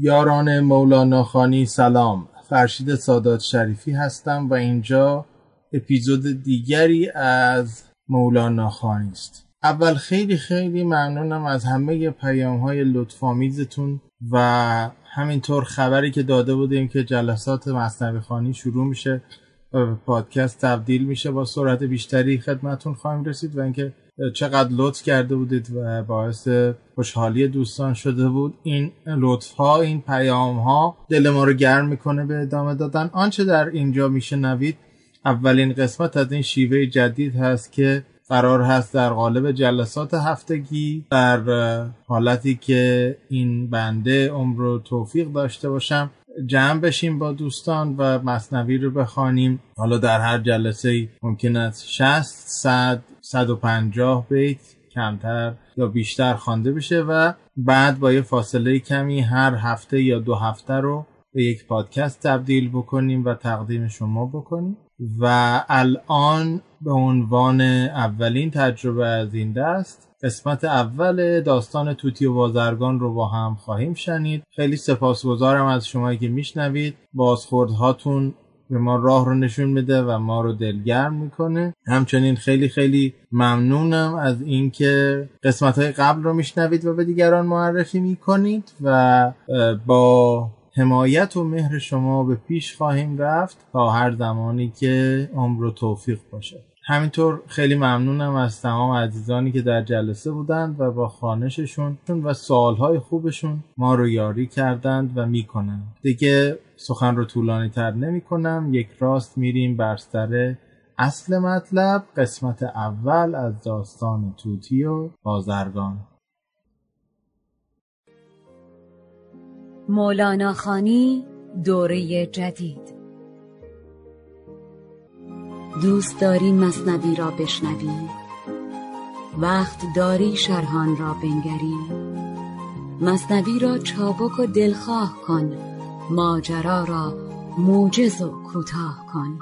یاران مولانا خانی سلام. فرشید سادات شریفی هستم و اینجا اپیزود دیگری از مولانا خانی است. اول خیلی خیلی ممنونم از همه پیام های لطفامیزتون و همینطور خبری که داده بودیم که جلسات مصنوی خانی شروع میشه پادکست تبدیل میشه. با سرعت بیشتری خدمتون خواهیم رسید و اینکه چقدر لطف کرده بودید و باعث خوشحالی دوستان شده بود. این لطف ها این پیام ها دل ما رو گرم می‌کنه به ادامه دادن. آنچه در اینجا میشنوید اولین قسمت از این شیوه جدید هست که قرار هست در قالب جلسات هفتگی در حالتی که این بنده عمر و توفیق داشته باشم جمع بشیم با دوستان و مصنوی رو بخوانیم. حالا در هر جلسه ممکن است 60 100 150 بیت کمتر یا بیشتر خوانده بشه و بعد با یه فاصله کمی هر هفته یا دو هفته رو به یک پادکست تبدیل بکنیم و تقدیم شما بکنیم. و الان به عنوان اولین تجربه از این دست قسمت اول داستان توتی و بازرگان رو با هم خواهیم شنید. خیلی سپاسگزارم از شمایی که میشنوید. بازخوردهاتون به ما راه رو نشون میده و ما رو دلگرم می‌کنه. همچنین خیلی خیلی ممنونم از اینکه قسمت های قبل رو میشنوید و به دیگران معرفی می‌کنید و با حمایت و مهر شما به پیش خواهیم رفت تا هر زمانی که عمر و توفیق باشه. همینطور خیلی ممنونم از تمام عزیزانی که در جلسه بودند و با خانششون و سوالهای خوبشون ما رو یاری کردند و می‌کنند. دیگه سخن رو طولانی تر نمی کنم یک راست میریم بر سر اصل مطلب قسمت اول از داستان توتی و بازرگان. مولانا خانی دوره جدید. دوست داری مصنوی را بشنوی؟ وقت داری شرحان را بنگری؟ مصنوی را چابک و دلخواه کن ماجرا را موجز و کوتاه کن.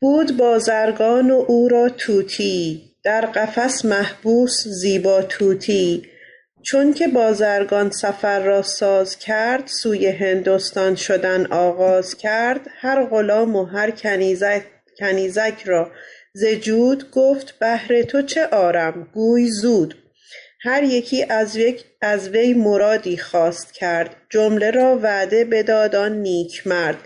بود بازرگان و او را توتی در قفس محبوس زیبا توتی چون که بازرگان سفر را ساز کرد سوی هندوستان شدن آغاز کرد هر غلام و هر کنیزک را ز جود گفت بهر تو چه آرم؟ گوی زود. هر یکی از وی مرادی خواست کرد جمله را وعده بداد آن نیکمرد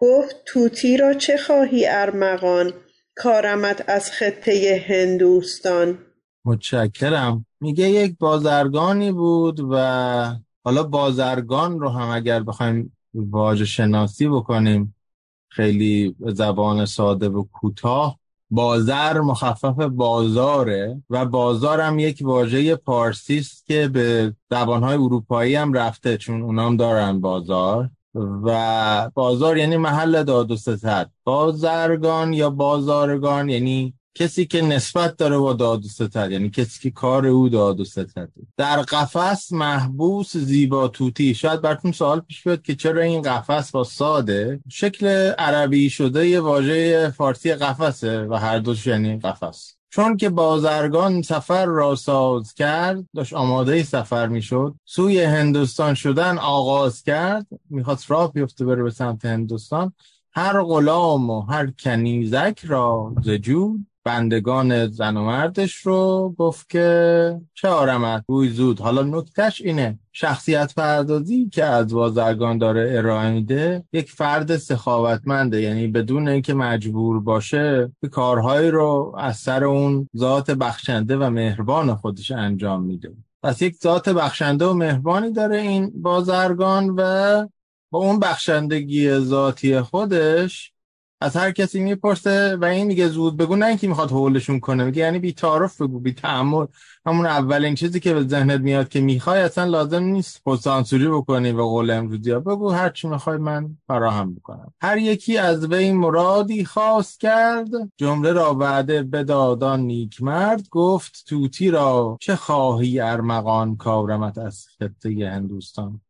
گفت طوطی را چه خواهی ارمغان؟ کارمت از خطه هندوستان. متشکرم. میگه یک بازرگانی بود و حالا بازرگان رو هم اگر بخوایم واژه شناسی بکنیم خیلی زبان ساده و کوتاه بازار مخفف بازاره و بازار هم یک واژه پارسی است که به زبانهای اروپایی هم رفته چون اونام دارن بازار. و بازار یعنی محل داد و ستد. بازرگان یا بازارگان یعنی کسی که نسبت داره با داد و ستد یعنی کسی که کار او داد و ستد. در قفس محبوس زیبا توتی. شاید براتون سوال پیش بیاد که چرا این قفس با ساده؟ شکل عربی شده یه واژه فارسی قفسه و هر دوش یعنی قفس. چون که بازرگان سفر را ساز کرد داشت آماده سفر می‌شد. سوی هندوستان شدن آغاز کرد. می‌خواست راه بیفته بره به سمت هندوستان. هر غلام و هر کنیزک را زجود بندگان زن و مردش رو گفت که چه آرمت بوی زود. حالا نکتش اینه. شخصیت پردازی که از بازرگان داره ارائه میده یک فرد سخاوتمنده. یعنی بدون اینکه مجبور باشه به کارهایی رو از سر اون ذات بخشنده و مهربان خودش انجام میده. پس یک ذات بخشنده و مهربانی داره این بازرگان و با اون بخشندگی ذاتی خودش از هر کسی می‌پرسه و این میگه زود بگو نه اینکه می‌خواد حولشون کنه میگه یعنی بی تعارف بگو بی تعمل همون اولین چیزی که به ذهنت میاد که می‌خوای اصلا لازم نیست خودسانسوری بکنی و قول امروزی ها بگو هر چی می‌خوای من فراهم بکنم هر یکی از وی مرادی خواست کرد جمله را وعده بدادان نیک مرد گفت توتی را چه خواهی ارمغان کارمت از خطه هندوستان؟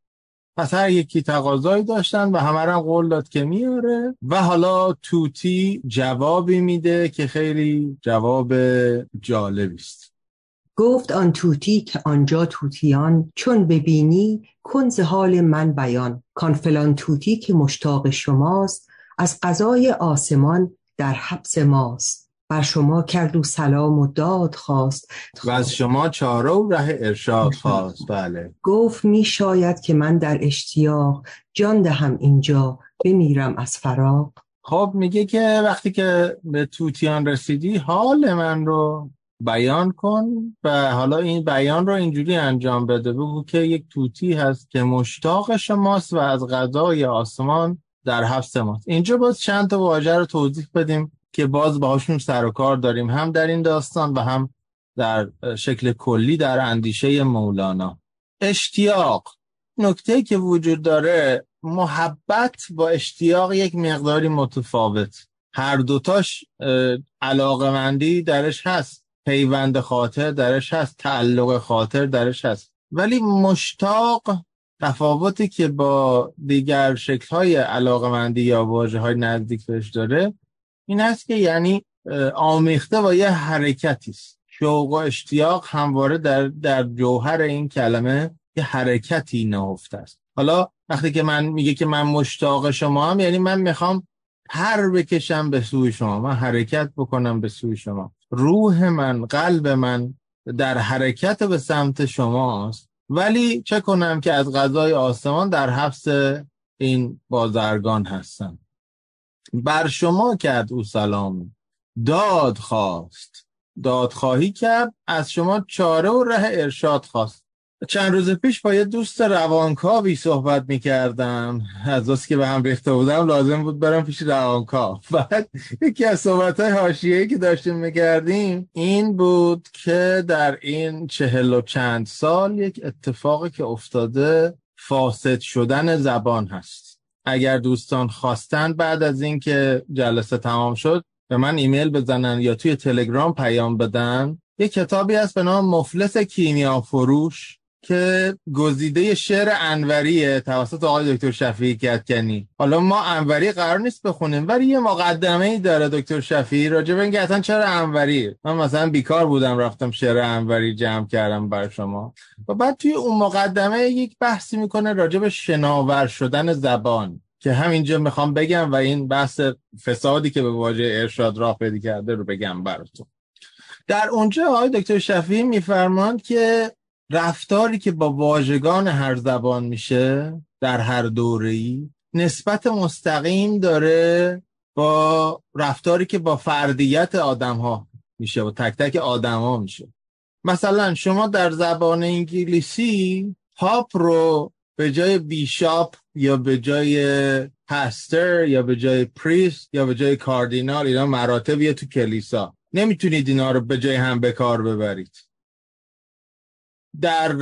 پس هر یکی تقاضایی داشتن و همه هم قول داد که میاره. و حالا توتی جوابی میده که خیلی جواب جالبی است. گفت آن توتی که آنجا توتیان چون ببینی کنز حال من بیان. کان فلان توتی که مشتاق شماست از قضای آسمان در حبس ماست. بر شما کرد و سلام و داد خواست. و از شما چاره و ره ارشاد خواست. بله. گفت می شاید که من در اشتیاق جان دهم اینجا بمیرم از فراق. خب میگه که وقتی که به توتیان رسیدی حال من رو بیان کن و حالا این بیان رو اینجوری انجام بده. بگو که یک توتی هست که مشتاق شماست و از غذای آسمان در حفظ ماست. اینجا باز چند تا واژه رو توضیح بدیم. که باز باهاشون سر و کار داریم هم در این داستان و هم در شکل کلی در اندیشه مولانا. اشتیاق. نکته که وجود داره محبت با اشتیاق یک مقداری متفاوت. هر دوتاش علاقمندی درش هست. پیوند خاطر درش هست. تعلق خاطر درش هست. ولی مشتاق تفاوتی که با دیگر شکل‌های علاقمندی یا واژه های نزدیک بهش داره این است که یعنی آمیخته با یه حرکتی است. شوق و اشتیاق همواره در در جوهر این کلمه یه حرکتی نهفته است. حالا وقتی که من میگه که من مشتاق شما هم یعنی من می‌خوام پر بکشم به سوی شما. من حرکت بکنم به سوی شما. روح من قلب من در حرکت به سمت شماست. ولی چه کنم که از غذای آسمان در حبس این بازرگان هستم. بر شما کرد او سلام. داد خواست. دادخواهی کرد از شما چاره و ره ارشاد خواست. چند روز پیش با یه دوست روانکاوی صحبت می‌کردم از دوست که به هم ریخته بودم لازم بود برم پیش روانکاو. بعد یکی از صحبت های حاشیه‌ای که داشتیم می‌کردیم این بود که در این چهل و چند سال یک اتفاقی که افتاده فاسد شدن زبان هست. اگر دوستان خواستن بعد از اینکه جلسه تمام شد به من ایمیل بزنن یا توی تلگرام پیام بدن. یه کتابی هست به نام مفلس کیمیا فروش که گزیده شعر انوریه توسط آقای دکتر شفیعی کتکنی حالا ما انوری قرار نیست بخونیم ولی یه مقدمه ای داره دکتر شفیعی. راجع به اینکه اصلا چرا انوری؟ من مثلا بیکار بودم رفتم شعر انوری جمع کردم برای شما. و بعد توی اون مقدمه یک بحثی می‌کنه راجع به شناور شدن زبان که همینجا می‌خوام بگم و این بحث فسادی که به واژه ارشاد راه پیدا کرده رو بگم براتون. در اونجا آقای دکتر شفیعی میفرماند که رفتاری که با واژگان هر زبان میشه در هر دوره‌ای نسبت مستقیم داره با رفتاری که با فردیت آدم ها میشه و تک تک آدم ها میشه. مثلا شما در زبان انگلیسی Pope رو به جای bishop یا به جای pastor یا به جای priest یا به جای cardinal اینا مراتب تو کلیسا. نمی‌تونید اینا رو به جای هم به کار ببرید. در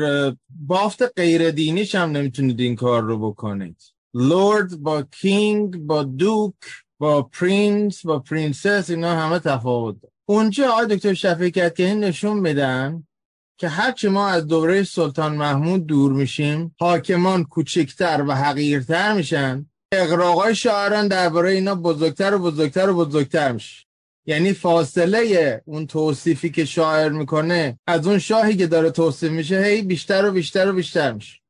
بافت غیر دینیش هم نمی‌تونید این کار رو بکنید. lord با king با دوک با prince با princess اینا همه تفاوت اونجا آقای دکتر شفیعی کدکنی نشون میدن که هرچی ما از دوره سلطان محمود دور میشیم حاکمان کوچکتر و حقیرتر میشن. اغراقای شاعران درباره اینا بزرگتر و بزرگتر و بزرگتر میشه. یعنی فاصله اون توصیفی که شاعر می‌کنه از اون شاهی که داره توصیف میشه هی بیشتر و بیشتر و بیشتر میشه.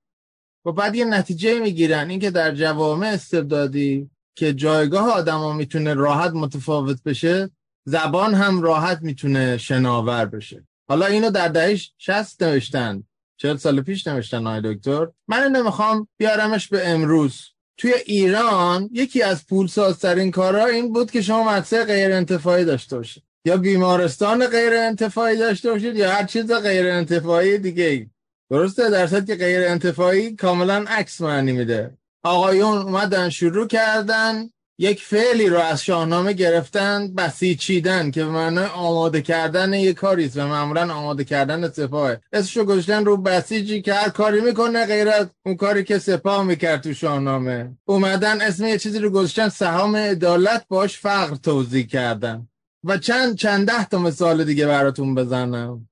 و بعد یه نتیجه می‌گیرن اینکه در جوامع استبدادی که جایگاه آدما می‌تونه راحت متفاوت بشه زبان هم راحت می‌تونه شناور بشه. حالا اینو در دهه 60 نوشتن چهل سال پیش نوشتن آقای دکتر. من نمی‌خوام بیارمش به امروز. توی ایران یکی از پولسازترین کارها این بود که شما مدرسه غیر انتفاعی داشته باشید. یا بیمارستان غیر انتفاعی داشته باشید یا هر چیز غیر انتفاعی دیگه ای. درسته؟ در که غیر انتفاعی کاملا عکس معنی میده. آقایون اومدن شروع کردن. یک فعلی رو از شاهنامه گرفتن بسیچیدن که به معنای آماده کردن یک کاری است و معمولا آماده کردن سپاه اسمشو گذاشتن رو بسیجی که هر کاری می‌کنه غیر از اون کاری که سپاه می‌کرد تو شاهنامه. اومدن اسم یه چیزی رو گذاشتن سهام عدالت باش فقر توضیح کردن. و چند چند ده تا مثال دیگه براتون بزنم.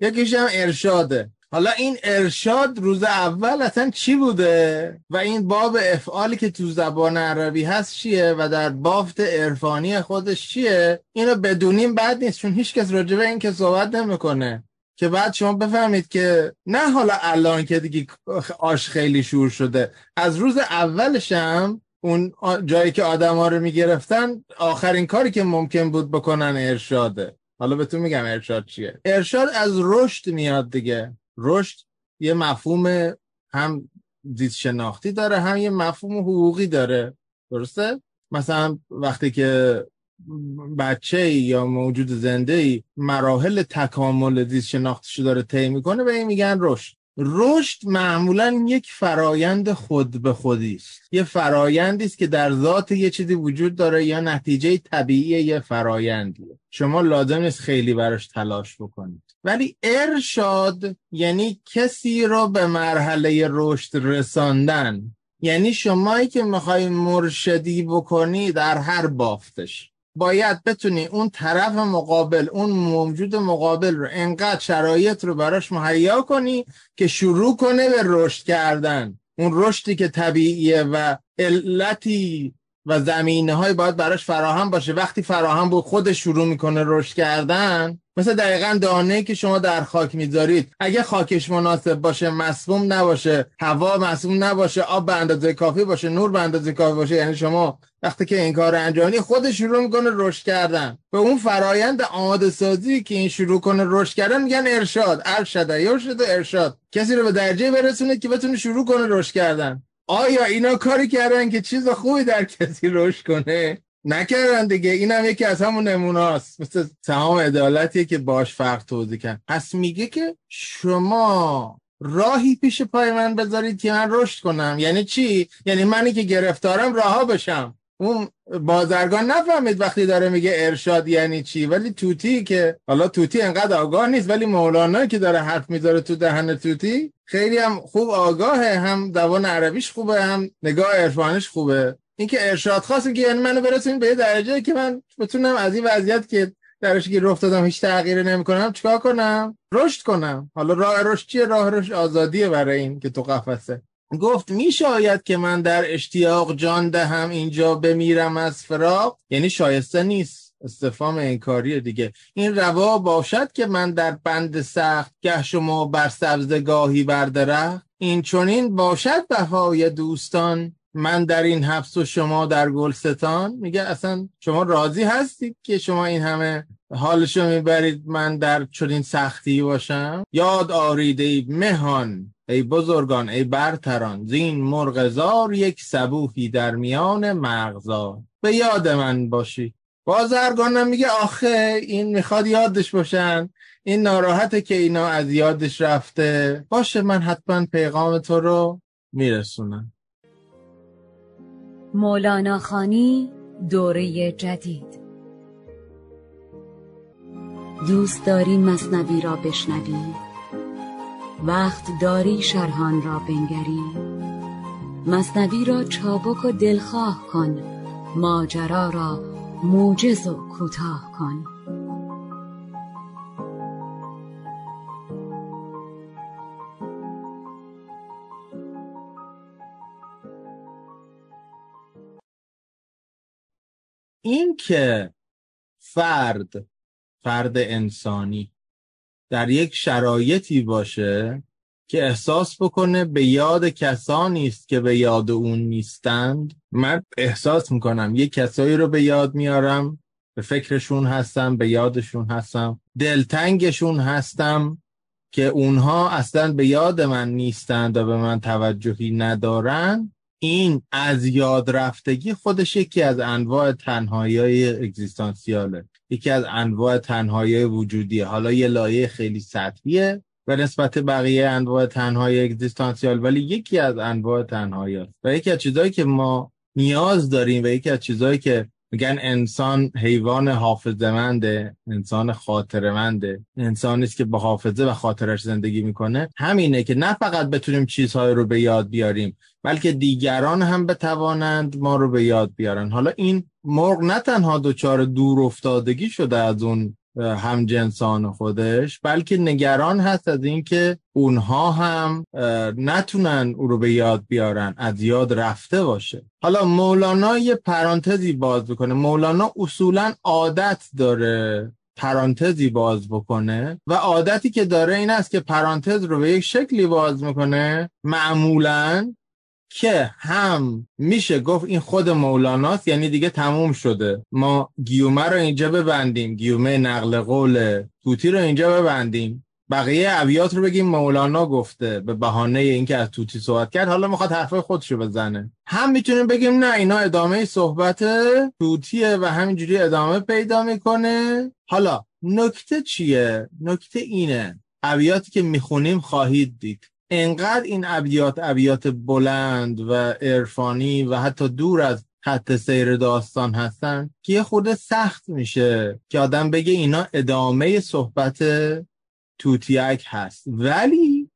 یکیش هم ارشاده. حالا این ارشاد روز اول اصلا چی بوده؟ و این باب افعالی که تو زبان عربی هست چیه؟ و در بافت عرفانی خودش چیه؟ اینو بدونیم بعد نیست چون هیچ کس راجبه این که صحبت نمی‌کنه. که بعد شما بفهمید که نه حالا الان که دیگه آش خیلی شور شده. از روز اولش هم اون جایی که آدم ها رو می‌گرفتن آخرین کاری که ممکن بود بکنن ارشاده. حالا به تو میگم ارشاد چیه؟ ارشاد از رشد میاد دیگه. رشد یه مفهوم هم زیست داره هم یه مفهوم حقوقی داره. درسته؟ مثلا وقتی که بچه یا موجود زنده ای مراحل تکامل زیست شناختیشو داره طی می‌کنه به این میگن رشد. رشد معمولا یک فرایند خود به خودی است. یه فرایندی است که در ذات یه چیزی وجود داره یا نتیجه طبیعی یه فرایندیه. شما لازم نیست خیلی براش تلاش بکنید. ولی ارشاد یعنی کسی رو به مرحله رشد رساندن. یعنی شمایی که می‌خوای مرشدی بکنی در هر بافتش باید بتونی اون طرف مقابل اون موجود مقابل رو انقدر شرایط رو براش مهیا کنی که شروع کنه به رشد کردن. اون رشدی که طبیعیه و علتی و زمینه های باید براش فراهم باشه. وقتی فراهم بود خودش شروع می‌کنه رشد کردن. مثل دقیقا دانه که شما در خاک می‌ذارید اگه خاکش مناسب باشه مسموم نباشه. هوا مسموم نباشه. آب به اندازه کافی باشه. نور به اندازه کافی باشه. یعنی شما وقتی که این کار انجامی خودش شروع می‌کنه رشد کردن. به اون فرایند آماده سازی که این شروع کنه رشد کردن میگن ارشاد. ارشد یرشد ارشاد. کسی رو به درجه برسونه که بتونه شروع کنه رشد کردن. آیا اینا کاری کردن که چیز خوبی در کسی رشد کنه؟ نکردن دیگه. اینم یکی از همون نمونه است مثل تمام عدالتیه که باش فرق توضیح کن پس میگه که شما راهی پیش پای من بذارید که من رشد کنم. یعنی چی؟ یعنی منی که گرفتارم راها بشم. اون بازرگان نفهمید وقتی داره میگه ارشاد یعنی چی؟ ولی توتی که حالا توتی انقدر آگاه نیست ولی مولانا که داره حرف می‌ذاره تو دهن توتی خیلی هم خوب آگاهه هم دوان عربیش خوبه هم نگاه عرفانش خوبه. اینکه ارشاد خواست که یعنی منو برسونید به درجه که من بتونم از این وضعیت که درش گیر افتادم هیچ تغییری نمی‌کنم چیکار کنم؟ رشد کنم. حالا راه رشد چیه؟ راه رشد آزادیه برای این که تو قفسه. گفت میشاید که من در اشتیاق جان دهم اینجا بمیرم از فراق. یعنی شایسته نیست. استفام انکاری دیگه. این روا باشد که من در بند سخت گه شما بر سبزگاهی بردره این چونین باشد بهای دوستان. من در این حبس و شما در گلستان. میگه اصلا شما راضی هستید که شما این همه حالشو می‌برید من در چنین سختی باشم؟ یاد آرید ای مهان. ای بزرگان ای برتران زین مرغزار یک سبوهی در میان مغزار. به یاد من باشی. بازرگانم میگه آخه این می‌خواد یادش باشن. این ناراحته که اینا از یادش رفته. باشه من حتما پیغام تو رو میرسونم. مولانا خانی دوره جدید. دوست داری مصنوی را بشنوی؟ وقت داری شرحان را بنگری. مصنوی را چابک و دلخواه کن ماجرا را موجز و کوتاه کن. این که فرد فرد انسانی در یک شرایطی باشه که احساس بکنه به یاد کسانی است که به یاد اون نیستند. من احساس می‌کنم یه کسایی رو به یاد میارم به فکرشون هستم به یادشون هستم دلتنگشون هستم که اونها اصلا به یاد من نیستند و به من توجهی ندارن. این از یاد رفتگی خودش یکی از انواع تنهایی های اگزیستانسیاله. یکی از انواع تنهایی وجودیه. حالا یه لایه خیلی سطحیه به نسبت بقیه انواع تنهایی اگزیستانسیال ولی یکی از انواع تنهایی و یکی از چیزهایی که ما نیاز داریم و یکی از چیزهایی که میگن انسان حیوان حافظمنده انسان خاطرمنده انسانی است که با حافظه و خاطرش زندگی می‌کنه. همینه که نه فقط بتونیم چیزهای رو به یاد بیاریم بلکه دیگران هم بتوانند ما رو به یاد بیارن. حالا این مرغ نه تنها دچار دور افتادگی شده از اون هم جنسان خودش بلکه نگران هست از اینکه اونها هم نتونن او رو به یاد بیارن از یاد رفته باشه. حالا مولانا یه پرانتزی باز بکنه. مولانا اصولا عادت داره پرانتزی باز بکنه و عادتی که داره این است که پرانتز رو به یک شکلی باز می‌کنه. معمولا که هم میشه گفت این خود مولاناست یعنی دیگه تموم شده. ما گیومه رو اینجا ببندیم گیومه نقل قول توتی رو اینجا ببندیم. بقیه ابیات رو بگیم مولانا گفته به بهانه اینکه از توتی صحبت کرد. حالا می‌خواد حرفای خودشو بزنه. هم می‌تونیم بگیم نه اینا ادامه صحبت توتیه و همینجوری ادامه پیدا می‌کنه. حالا نکته چیه؟ نکته اینه. ابیاتی که می‌خونیم خواهید دید. انقدر این ابیات ابیات بلند و عرفانی و حتی دور از خط سیر داستان هستن که یه خورده سخت میشه که آدم بگه اینا ادامه صحبت توتیک هست. ولی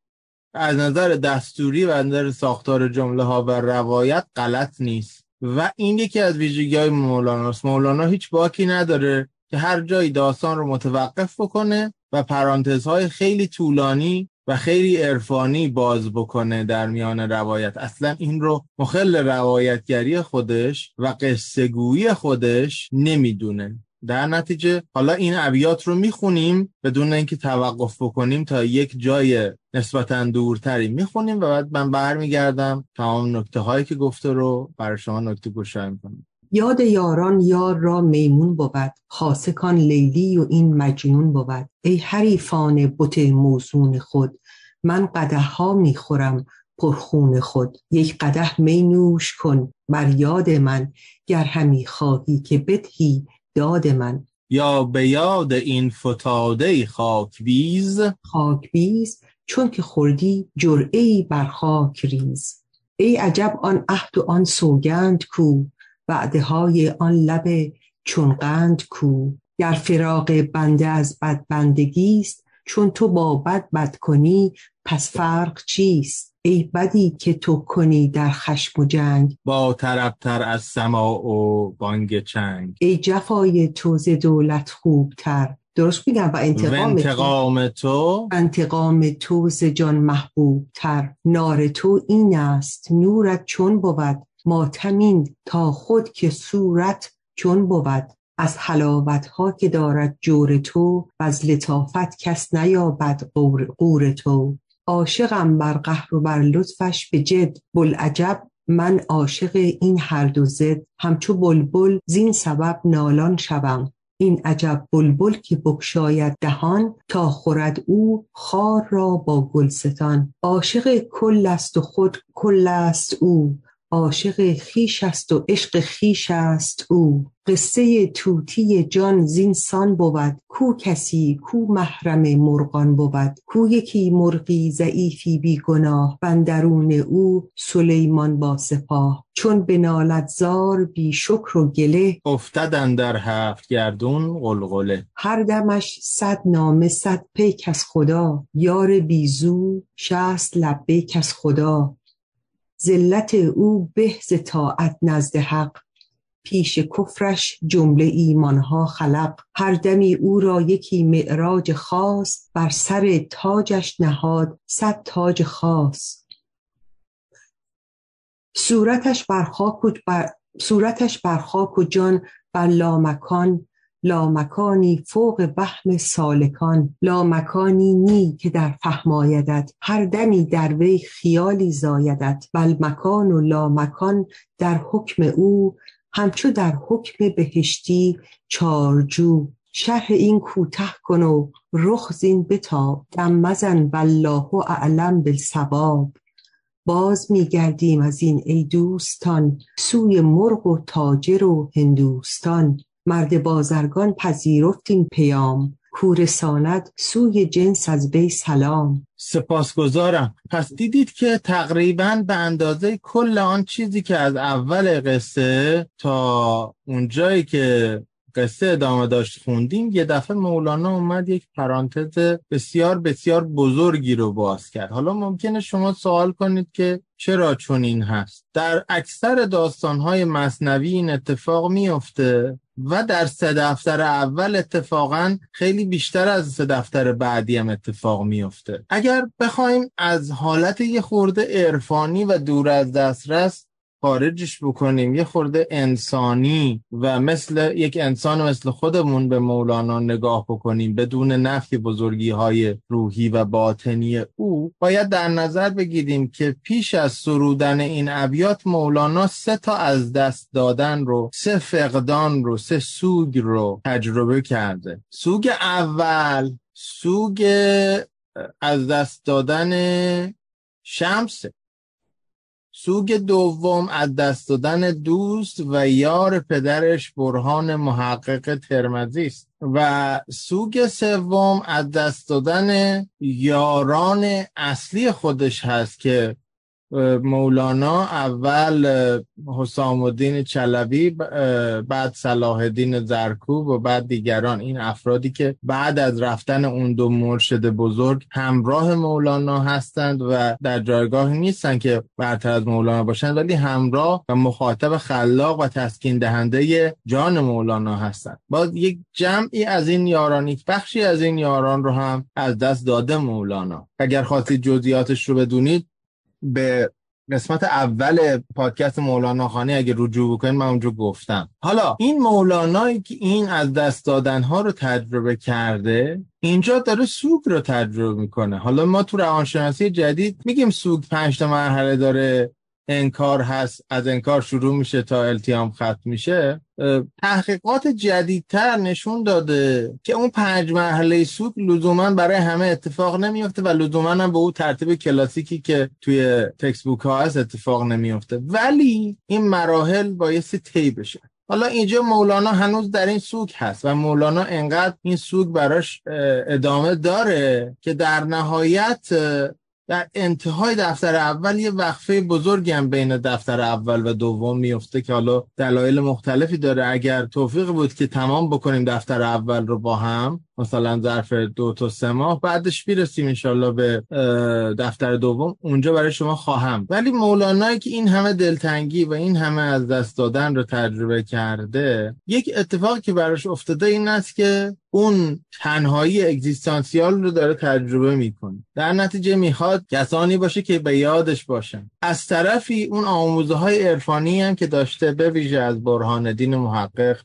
از نظر دستوری و از نظر ساختار جمله ها و روایت غلط نیست. و این یکی از ویژگی های مولاناست. مولانا هیچ باکی نداره که هر جایی داستان رو متوقف بکنه و پرانتزهای خیلی طولانی و خیلی عرفانی باز بکنه در میان روایت. اصلا این رو مخل روایتگری خودش و قصهگویی خودش نمی‌دونه. در نتیجه حالا این ابیات رو می‌خونیم بدون اینکه توقف بکنیم تا یک جای نسبتا دورتری می‌خونیم و بعد من برمیگردم تمام نکته هایی که گفته رو برای شما نکته گوشای می‌کنم. یاد یاران یار را میمون بود خاصکان لیلی و این مجنون بود. ای حریفان بت موزون خود من قده ها می‌خورم پرخون خود. یک قده می نوش کن بر یاد من گر همی خواهی که بدهی داد من. یا به یاد این فتاده خاک بیز. خاک بیز چون که خوردی جرعه‌ای بر خاک ریز. ای عجب آن عهد و آن سوگند کو وعده های آن لب چون قند کو. گر فراق بنده از بد بندگی است چون تو با بد بد کنی پس فرق چیست؟ ای بدی که تو کنی در خشم و جنگ. با طربتر از سما و بانگ چنگ. ای جفای تو ز دولت خوبتر. درست میگم؟ و انتقام, انتقام تو انتقام تو ز جان محبوب تر نار تو این است نورت چون بود. ماتمین تا خود که صورت چون بود از حلاوت ها که دارد جور تو و از لطافت کس نیابد قور تو. عاشقم بر قهر و بر لطفش به جد. بلعجب من عاشق این هر دو زد همچو بلبل زین سبب نالان شوم. این عجب بلبل که بکشاید دهان تا خورد او خار را با گلستان. عاشق کل است و خود کل است او. عاشق خیش است و عشق خیش است او. قصه توتی جان زینسان بود. کو کسی کو محرم مرغان بود. کو یکی مرغی ضعیفی بی گناه بندرون او سلیمان با سپاه. چون بنالد زار بی شکر و گله. افتدن در هفت گردون قلقله هر دمش صد نامه صد پیک از خدا. یار بیزو شست لبیک از خدا. ذلت او به ز طاعت نزد حق. پیش کفرش جمله ایمانها خلق. هر دمی او را یکی معراج خاص بر سر تاجش نهاد صد تاج خاص. صورتش بر خاک و صورتش بر خاک و جان بر لامکان لامکانی فوق وهم سالکان لامکانی نی که در فهمایدت هر دمی در وی خیالی زایدت. بل مکان و لامکان در حکم او همچو در حکم بهشتی چارجو. شرح این کوته کن و رخ زین بتا دم مزن والله اعلم بالصواب. باز میگردیم از این ای دوستان سوی مرغ و تاجر و هندوستان. مرد بازرگان پذیرفت این پیام. کورساند سوی جنس از بی سلام. سپاسگزارم. پس دیدید که تقریبا به اندازه کل آن چیزی که از اول قصه تا اونجایی که قصه ادامه داشت خوندیم یه دفعه مولانا اومد یک پرانتز بسیار بسیار بزرگی رو باز کرد. حالا ممکنه شما سوال کنید که چرا چنین هست؟ در اکثر داستانهای مصنوی این اتفاق میفته و در سه دفتر اول اتفاقا خیلی بیشتر از سه دفتر بعدی هم اتفاق میفته اگر بخوایم از حالت یه خورده عرفانی و دور از دسترس خارجش بکنیم. یه خورده انسانی و مثل یک انسان مثل خودمون به مولانا نگاه بکنیم بدون نفی بزرگی های روحی و باطنی او باید در نظر بگیریم که پیش از سرودن این ابیات مولانا سه تا از دست دادن رو سه فقدان رو سه سوگ رو تجربه کرده. سوگ اول سوگ از دست دادن شمسه سوگ دوم از دست دادن دوست و یار پدرش برهان محقق ترمزی است. و سوگ سوم از دست دادن یاران اصلی خودش هست که مولانا اول حسام الدین چلبی بعد صلاح الدین زرکوب و بعد دیگران. این افرادی که بعد از رفتن اون دو مرشد بزرگ همراه مولانا هستند و در جایگاه نیستند که برتر از مولانا باشند ولی همراه و مخاطب خلاق و تسکین دهنده جان مولانا هستند. باز یک جمعی از این یاران یک بخشی از این یاران رو هم از دست داده مولانا. اگر خواستید جزئیاتش رو بدونید به قسمت اول پادکست مولانا خانی اگه رجوع بکنید من اونجا گفتم. حالا این مولانایی که این از دست دادن ها رو تجربه کرده اینجا داره سوگ رو تجربه می‌کنه. حالا ما تو روانشناسی جدید میگیم سوگ پنج تا مرحله داره. انکار هست از انکار شروع میشه تا التیام ختم میشه تحقیقات جدیدتر نشون داده که اون پنج مرحله سوگ لزوما برای همه اتفاق نمیفته و لزوما هم به اون ترتیب کلاسیکی که توی تکس بوک ها هست اتفاق نمیفته ولی این مراحل بایستی طی بشه. حالا اینجا مولانا هنوز در این سوگ هست و مولانا انقدر این سوگ براش ادامه داره که در نهایت در انتهای دفتر اول یه وقفه بزرگی هم بین دفتر اول و دوم میفته که حالا دلایل مختلفی داره. اگر توفیق بود که تمام بکنیم دفتر اول رو با هم مثلا ظرف دو تا سه ماه بعدش می‌رسیم انشالله به دفتر دوم. اونجا برای شما خواهم. ولی مولانایی که این همه دلتنگی و این همه از دست دادن رو تجربه کرده یک اتفاقی که براش افتاده این است که اون تنهایی اگزیستانسیال رو داره تجربه می‌کنه. در نتیجه می‌خواد کسانی باشه که به یادش باشن. از طرفی اون آموزه های عرفانی هم که داشته به ویژه از برهان دین محقق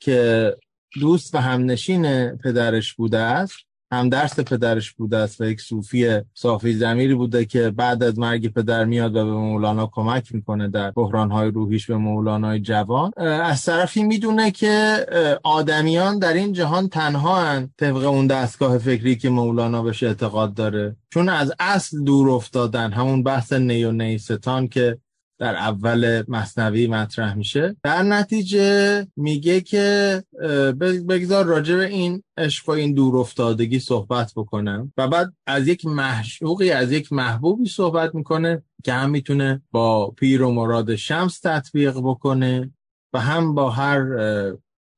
که دوست و همنشین پدرش بوده است. هم درس پدرش بوده است و یک صوفی صافی زمیری بوده که بعد از مرگ پدر میاد و به مولانا کمک می‌کنه در بحرانهای روحیش به مولانای جوان. از طرفی می‌دونه که آدمیان در این جهان تنها هن طبق اون دستگاه فکری که مولانا بهش اعتقاد داره. چون از اصل دور افتادن. همون بحث نیو نیستان که در اول مصنوی مطرح میشه. در نتیجه میگه که بگذار راجع به این عشق و این دور افتادگی صحبت بکنم. و بعد از یک محشوقی از یک محبوبی صحبت می‌کنه که هم می‌تونه با پیر و مراد شمس تطبیق بکنه و هم با هر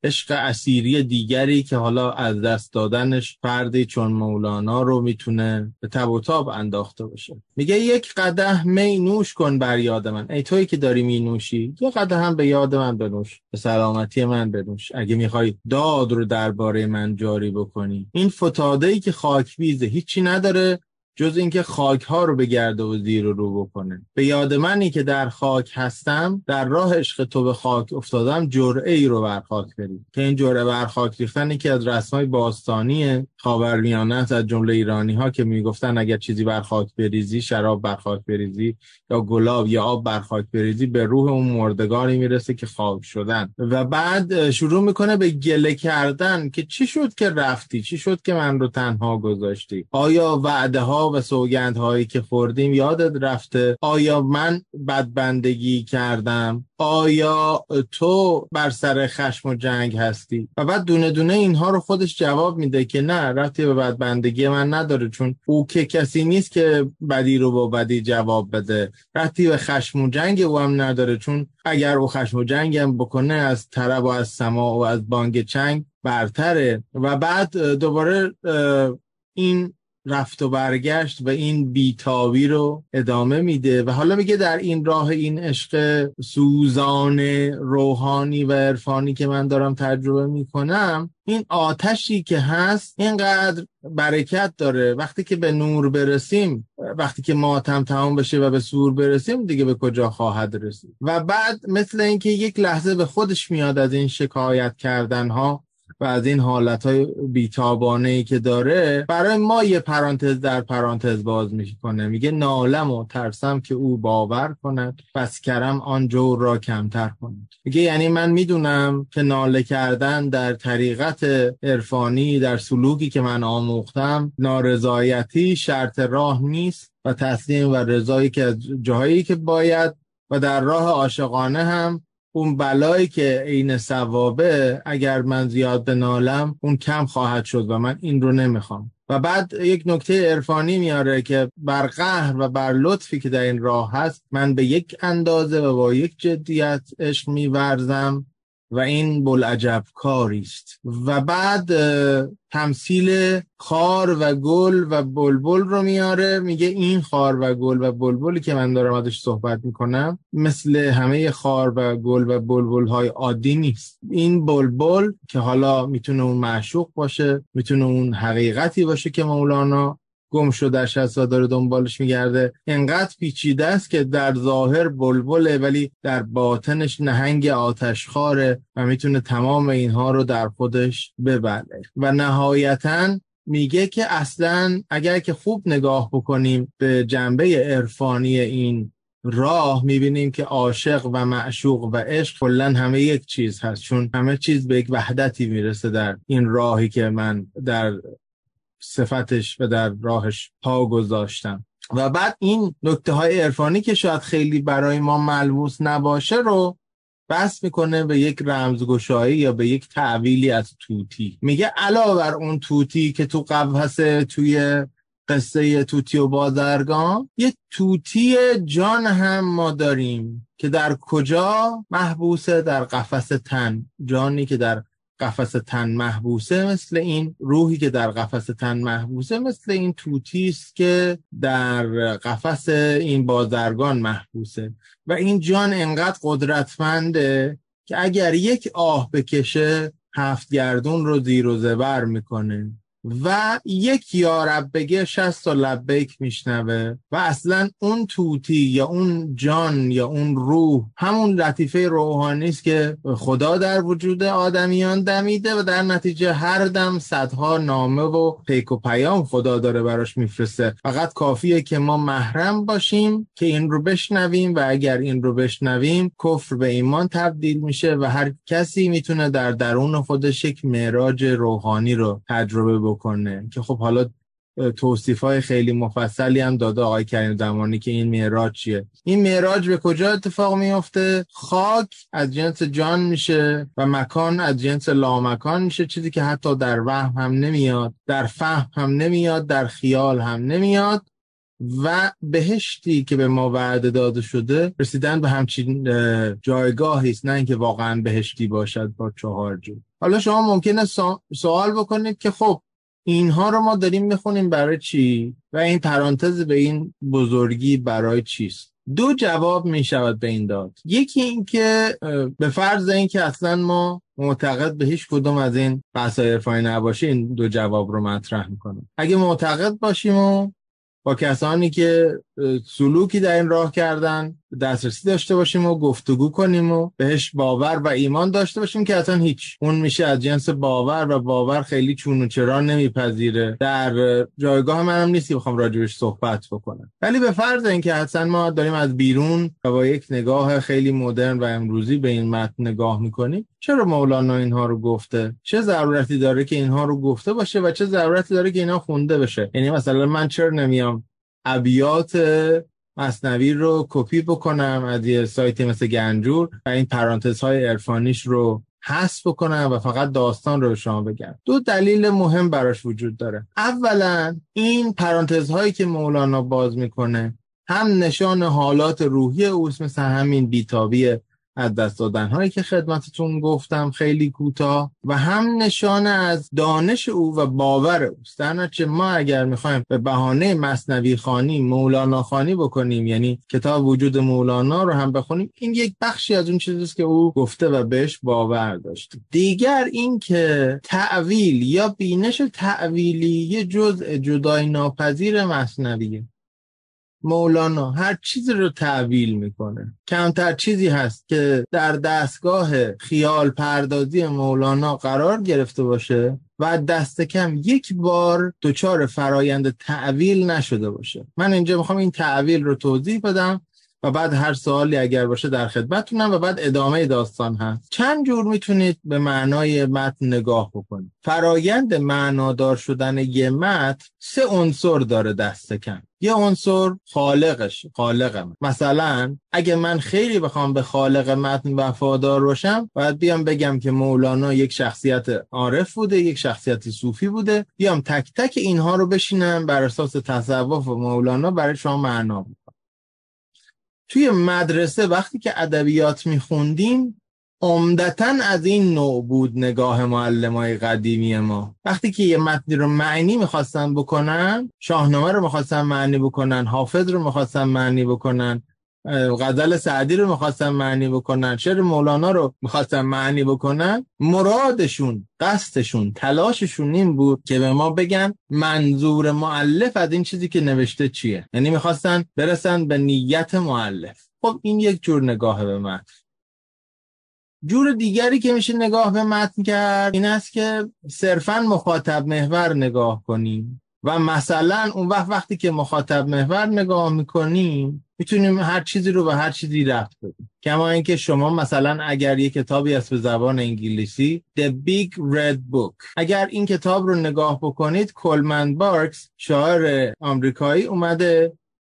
عشق اسیری دیگری که حالا از دست دادنش فردی چون مولانا رو می‌تونه به تب و تاب انداخته باشه. میگه یک قده می نوش کن بر یاد من. ای تویی که داری می نوشی. یه قده هم به یاد من بنوش. به سلامتی من بنوش. اگه می‌خوای داد رو درباره من جاری بکنی. این فتاده ای که خاک بیزه هیچی نداره. جز اینکه خاک ها رو بگرده و زیر رو بکنه. به یاد منی که در خاک هستم در راه عشق تو به خاک افتادم جرعه ای رو بر خاک برید که این جرعه بر خاک ریختن که از رسمای باستانی خاورمیانه از جمله ایرانی ها که می‌گفتن اگر چیزی بر خاک بریزی شراب بر خاک بریزی یا گلاب یا آب بر خاک بریزی به روح اون مردگاری می‌رسه که خاک شدن. و بعد شروع می‌کنه به گله کردن که چی شد که رفتی؟ چی شد که من رو تنها گذاشتی؟ آیا وعده ها و سوگند هایی که خوردیم یادت رفته؟ آیا من بدبندگی کردم؟ آیا تو بر سر خشم و جنگ هستی؟ و بعد دونه دونه اینها رو خودش جواب میده که نه رفتی به بدبندگی من نداره چون او که کسی نیست که بدی رو با بدی جواب بده. رفتی به خشم و جنگ او هم نداره چون اگر او خشم و جنگ هم بکنه از طرب و از سما و از بانگ چنگ برتره. و بعد دوباره این رفت و برگشت و این بیتابی رو ادامه میده و حالا میگه در این راه این عشق سوزان روحانی و عرفانی که من دارم تجربه می‌کنم این آتشی که هست اینقدر برکت داره. وقتی که به نور برسیم وقتی که ماتم تمام بشه و به سور برسیم دیگه به کجا خواهد رسید؟ و بعد مثل اینکه یک لحظه به خودش میاد از این شکایت کردن ها و از این حالت های بیتابانه ای که داره برای ما یه پرانتز در پرانتز باز می‌کنه. میگه نالم و ترسم که او باور کند پس کرم آن جور را کمتر کند. میگه یعنی من می‌دونم که ناله کردن در طریقت عرفانی در سلوکی که من آموختم نارضایتی شرط راه نیست و تسلیم و رضایی که جاهایی که باید و در راه عاشقانه هم اون بلایی که عین ثوابه اگر من زیاد بنالم اون کم خواهد شد و من این رو نمی‌خوام. و بعد یک نکته عرفانی میاره که بر قهر و بر لطفی که در این راه هست من به یک اندازه و با یک جدیت عشق میورزم. و این بلعجب کاری است. و بعد تمثیل خار و گل و بلبل رو میاره. میگه این خار و گل و بلبلی که من دارم ازش صحبت می‌کنم مثل همه خار و گل و بلبل های عادی نیست. این بلبل که حالا می‌تونه اون معشوق باشه می‌تونه اون حقیقتی باشه که مولانا گم هست و داره دنبالش میگرده. انقدر پیچیده است که در ظاهر بلبله ولی در باطنش نهنگ آتشخاره و می‌تونه تمام اینها رو در خودش ببله. و نهایتا میگه که اصلا اگر که خوب نگاه بکنیم به جنبه عرفانی این راه می‌بینیم که عاشق و معشوق و عشق کلا همه یک چیز هست. چون همه چیز به یک وحدتی می‌رسه در این راهی که من در صفتش و در راهش پا گذاشتم. و بعد این نکته های عرفانی که شاید خیلی برای ما ملموس نباشه رو بس می‌کنه به یک رمزگشایی یا به یک تعویلی از توتی. میگه علاوه بر اون توتی که تو قفسه توی قصه توتی و بازرگان یه توتی جان هم ما داریم که در کجا محبوسه؟ در قفس تن. جانی که در قفس تن محبوسه مثل این روحی که در قفس تن محبوسه مثل این توتی است که در قفس این بازرگان محبوسه. و این جان انقدر قدرتمنده که اگر یک آه بکشه هفت گردون رو زیر و زبر می‌کنه. و یک یارب بگه شست و لبیک میشنوه و اصلا اون توتی یا اون جان یا اون روح همون لطیفه روحانی است که خدا در وجود آدمیان دمیده و در نتیجه هر دم صدها نامه و پیک و پیام خدا داره براش میفرسته. فقط کافیه که ما محرم باشیم که این رو بشنویم و اگر این رو بشنویم کفر به ایمان تبدیل میشه و هر کسی می‌تونه در درون خودش یک معراج روحانی رو تجربه بکنه. که خب حالا توصیف های خیلی مفصلی هم داده آقای کریم زمانی که این معراج چیه. این معراج به کجا اتفاق میفته خاک از جنس جان میشه و مکان از جنس لامکان میشه. چیزی که حتی در وهم هم نمیاد در فهم هم نمیاد در خیال هم نمیاد. و بهشتی که به ما وعده داده شده رسیدن به همچین جایگاهی است. نه اینکه واقعا بهشتی باشد با چهار جو حالا شما ممکنه سوال بکنید که خب اینها رو ما داریم می‌خونیم برای چی؟ و این پرانتز به این بزرگی برای چیست؟ دو جواب می شود به این داد. یکی اینکه به فرض اینکه اصلا ما معتقد به هیچ کدوم از این بحث عرفانی نباشیم این دو جواب رو مطرح می‌کنم. اگه معتقد باشیم و با کسانی که سلوکی در این راه کردن دسترسی داشته باشیم و گفتگو کنیم و بهش باور و ایمان داشته باشیم که اصلا هیچ. اون میشه از جنس باور و باور خیلی چون و چرا نمیپذیره. در جایگاه منم نیست که بخوام راجبش صحبت بکنم. ولی به فرض اینکه اصلا ما داریم از بیرون و با یک نگاه خیلی مدرن و امروزی به این متن نگاه می‌کنیم چرا مولانا اینها رو گفته؟ چه ضرورتی داره که اینها رو گفته باشه و چه ضرورتی داره که اینها خونده بشه؟ یعنی مثلا من چرا نمیام ابیات مصنوی رو کپی بکنم از یه سایتی مثل گنجور و این پرانتز های عرفانیش رو حذف بکنم و فقط داستان رو شما بگم. دو دلیل مهم براش وجود داره. اولا این پرانتز هایی که مولانا باز می‌کنه هم نشان حالات روحی اوست مثل همین بیتابی از دست دادن هایی که خدمتتون گفتم خیلی کوتاه و هم نشانه از دانش او و باور اوست. در ما اگر می‌خوایم به بهانه مصنوی خانی مولانا خانی بکنیم یعنی کتاب وجود مولانا رو هم بخونیم این یک بخشی از اون چیزیست که او گفته و بهش باور داشت. دیگر این که تعویل یا بینش تعویلی یه جزء جدای ناپذیر مصنویه مولانا هر چیزی رو تعویل می‌کنه. کمتر چیزی هست که در دستگاه خیال پردازی مولانا قرار گرفته باشه و دست کم یک بار دچار فرایند تعویل نشده باشه. من اینجا می‌خوام این تعویل رو توضیح بدم. و بعد هر سوالی اگر باشه در خدمتتونم و بعد ادامه داستان هست. چند جور می‌تونید به معنای متن نگاه بکنید؟ فرایند معنادار شدن یه متن سه عنصر داره دست کم. یه عنصر خالقش خالقم مثلا اگه من خیلی بخوام به خالق متن وفادار باشم باید بیام بگم که مولانا یک شخصیت عارف بوده یک شخصیت صوفی بوده. بیام تک تک اینها رو بشینم بر اساس تصوف مولانا برای شما معنا توی مدرسه وقتی که ادبیات میخوندیم عمدتا از این نوع بود نگاه معلمای قدیمی ما. وقتی که یه متنی رو معنی می‌خواستن بکنن شاهنامه رو می‌خواستن معنی بکنن حافظ رو می‌خواستن معنی بکنن غزل سعدی رو می‌خواستن معنی بکنن. شعر مولانا رو می‌خواستن معنی بکنن. مرادشون قصدشون تلاششون این بود که به ما بگن منظور معلف از این چیزی که نوشته چیه. یعنی می‌خواستن برسن به نیت معلف خب این یک جور نگاه به متن. جور دیگری که میشه نگاه به متن کرد این است که صرفا مخاطب محور نگاه کنیم و مثلا اون وقت وقتی که مخاطب محور نگاه می‌کنیم می‌تونیم هر چیزی رو به هر چیزی رفت بدیم. کما اینکه شما مثلا اگر یک کتابی است به زبان انگلیسی The Big Red Book. اگر این کتاب رو نگاه بکنید کلمن بارکس شاعر آمریکایی اومده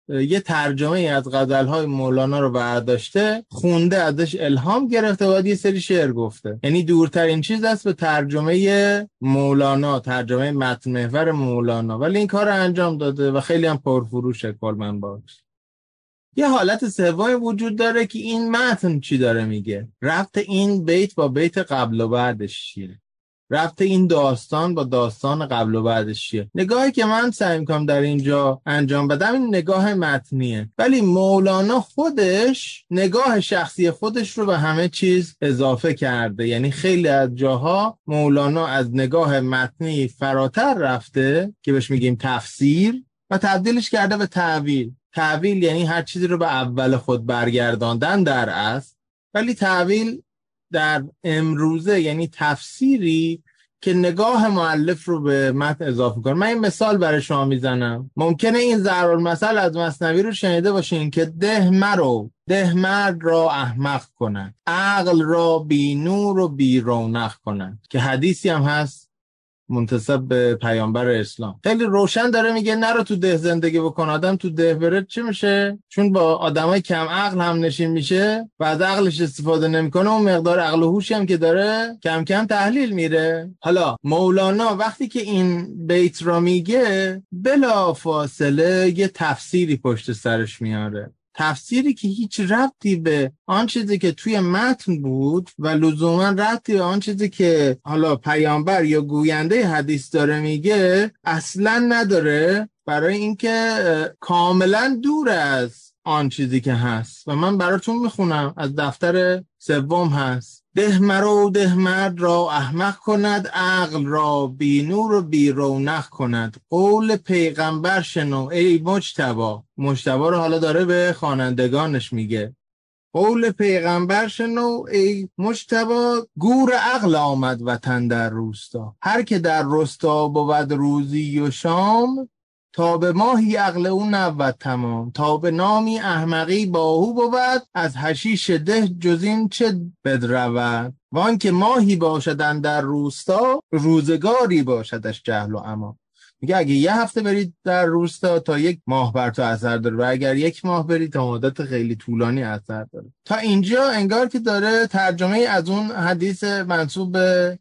یه ترجمه ای از های مولانا رو برداشته خونده ازش الهام گرفته و یه سری شعر گفته. یعنی دورترین چیز است به ترجمه مولانا ترجمه متن محور مولانا. ولی این کار رو انجام داده و خیلی هم پرفروشه Coleman Barks یه حالت سومی وجود داره که این متن چی داره میگه؟ ربط این بیت با بیت قبل و بعدش چیه رفته این داستان با داستان قبل و بعدش چیه نگاهی که من سعی می‌کنم در اینجا انجام بدم این نگاه متنیه. ولی مولانا خودش نگاه شخصی خودش رو به همه چیز اضافه کرده. یعنی خیلی از جاها مولانا از نگاه متنی فراتر رفته که بهش میگیم تفسیر و تبدیلش کرده به تعویل. تعویل یعنی هر چیزی رو به اول خود برگرداندن در است ولی تعویل در امروزه یعنی تفسیری که نگاه معلف رو به متن اضافه کنه من این مثال برای شما می‌زنم. ممکنه این ضرور مثال از مصنوی رو شنیده باشین که ده مرو ده مرد را احمق کنند. عقل را بی نور و بی رونق کنند. که حدیثی هم هست منتصب به پیامبر اسلام. خیلی روشن داره میگه نرو تو ده زندگی بکن. آدم تو ده بره چه میشه؟ چون با آدمای کم عقل هم نشین میشه و از عقلش استفاده نمی‌کنه اون مقدار عقل و هوشی هم که داره کم کم تحلیل میره. حالا مولانا وقتی که این بیت را میگه بلا فاصله یه تفسیری پشت سرش میاره. تفسیری که هیچ ربطی به آن چیزی که توی متن بود و لزوما ربطی به آن چیزی که حالا پیامبر یا گوینده حدیث داره میگه اصلا نداره. برای اینکه کاملا دور از آن چیزی که هست. و من براتون می‌خونم از دفتر سوم هست. ده مرو ده مرد را احمق کند عقل را بی نور و بی رونق کند. قول پیغمبر شنو ای مجتبا مجتبا رو حالا داره به خوانندگانش میگه. قول پیغمبر شنو ای مجتبا گور عقل آمد وطن در روستا. هر که در روستا بود روزی و شام تا به ماهی عقل او نبود تمام تا به نامی احمقی باهو بود از هشیش ده جزین چه بدرود؟ وان که ماهی باشدن در روستا روزگاری باشدش جهل و اما میگه اگه یه هفته برید در روستا تا یک ماه بر تو اثر داره و اگر یک ماه برید تا مدت خیلی طولانی اثر داره. تا اینجا انگار که داره ترجمه از اون حدیث منصوب به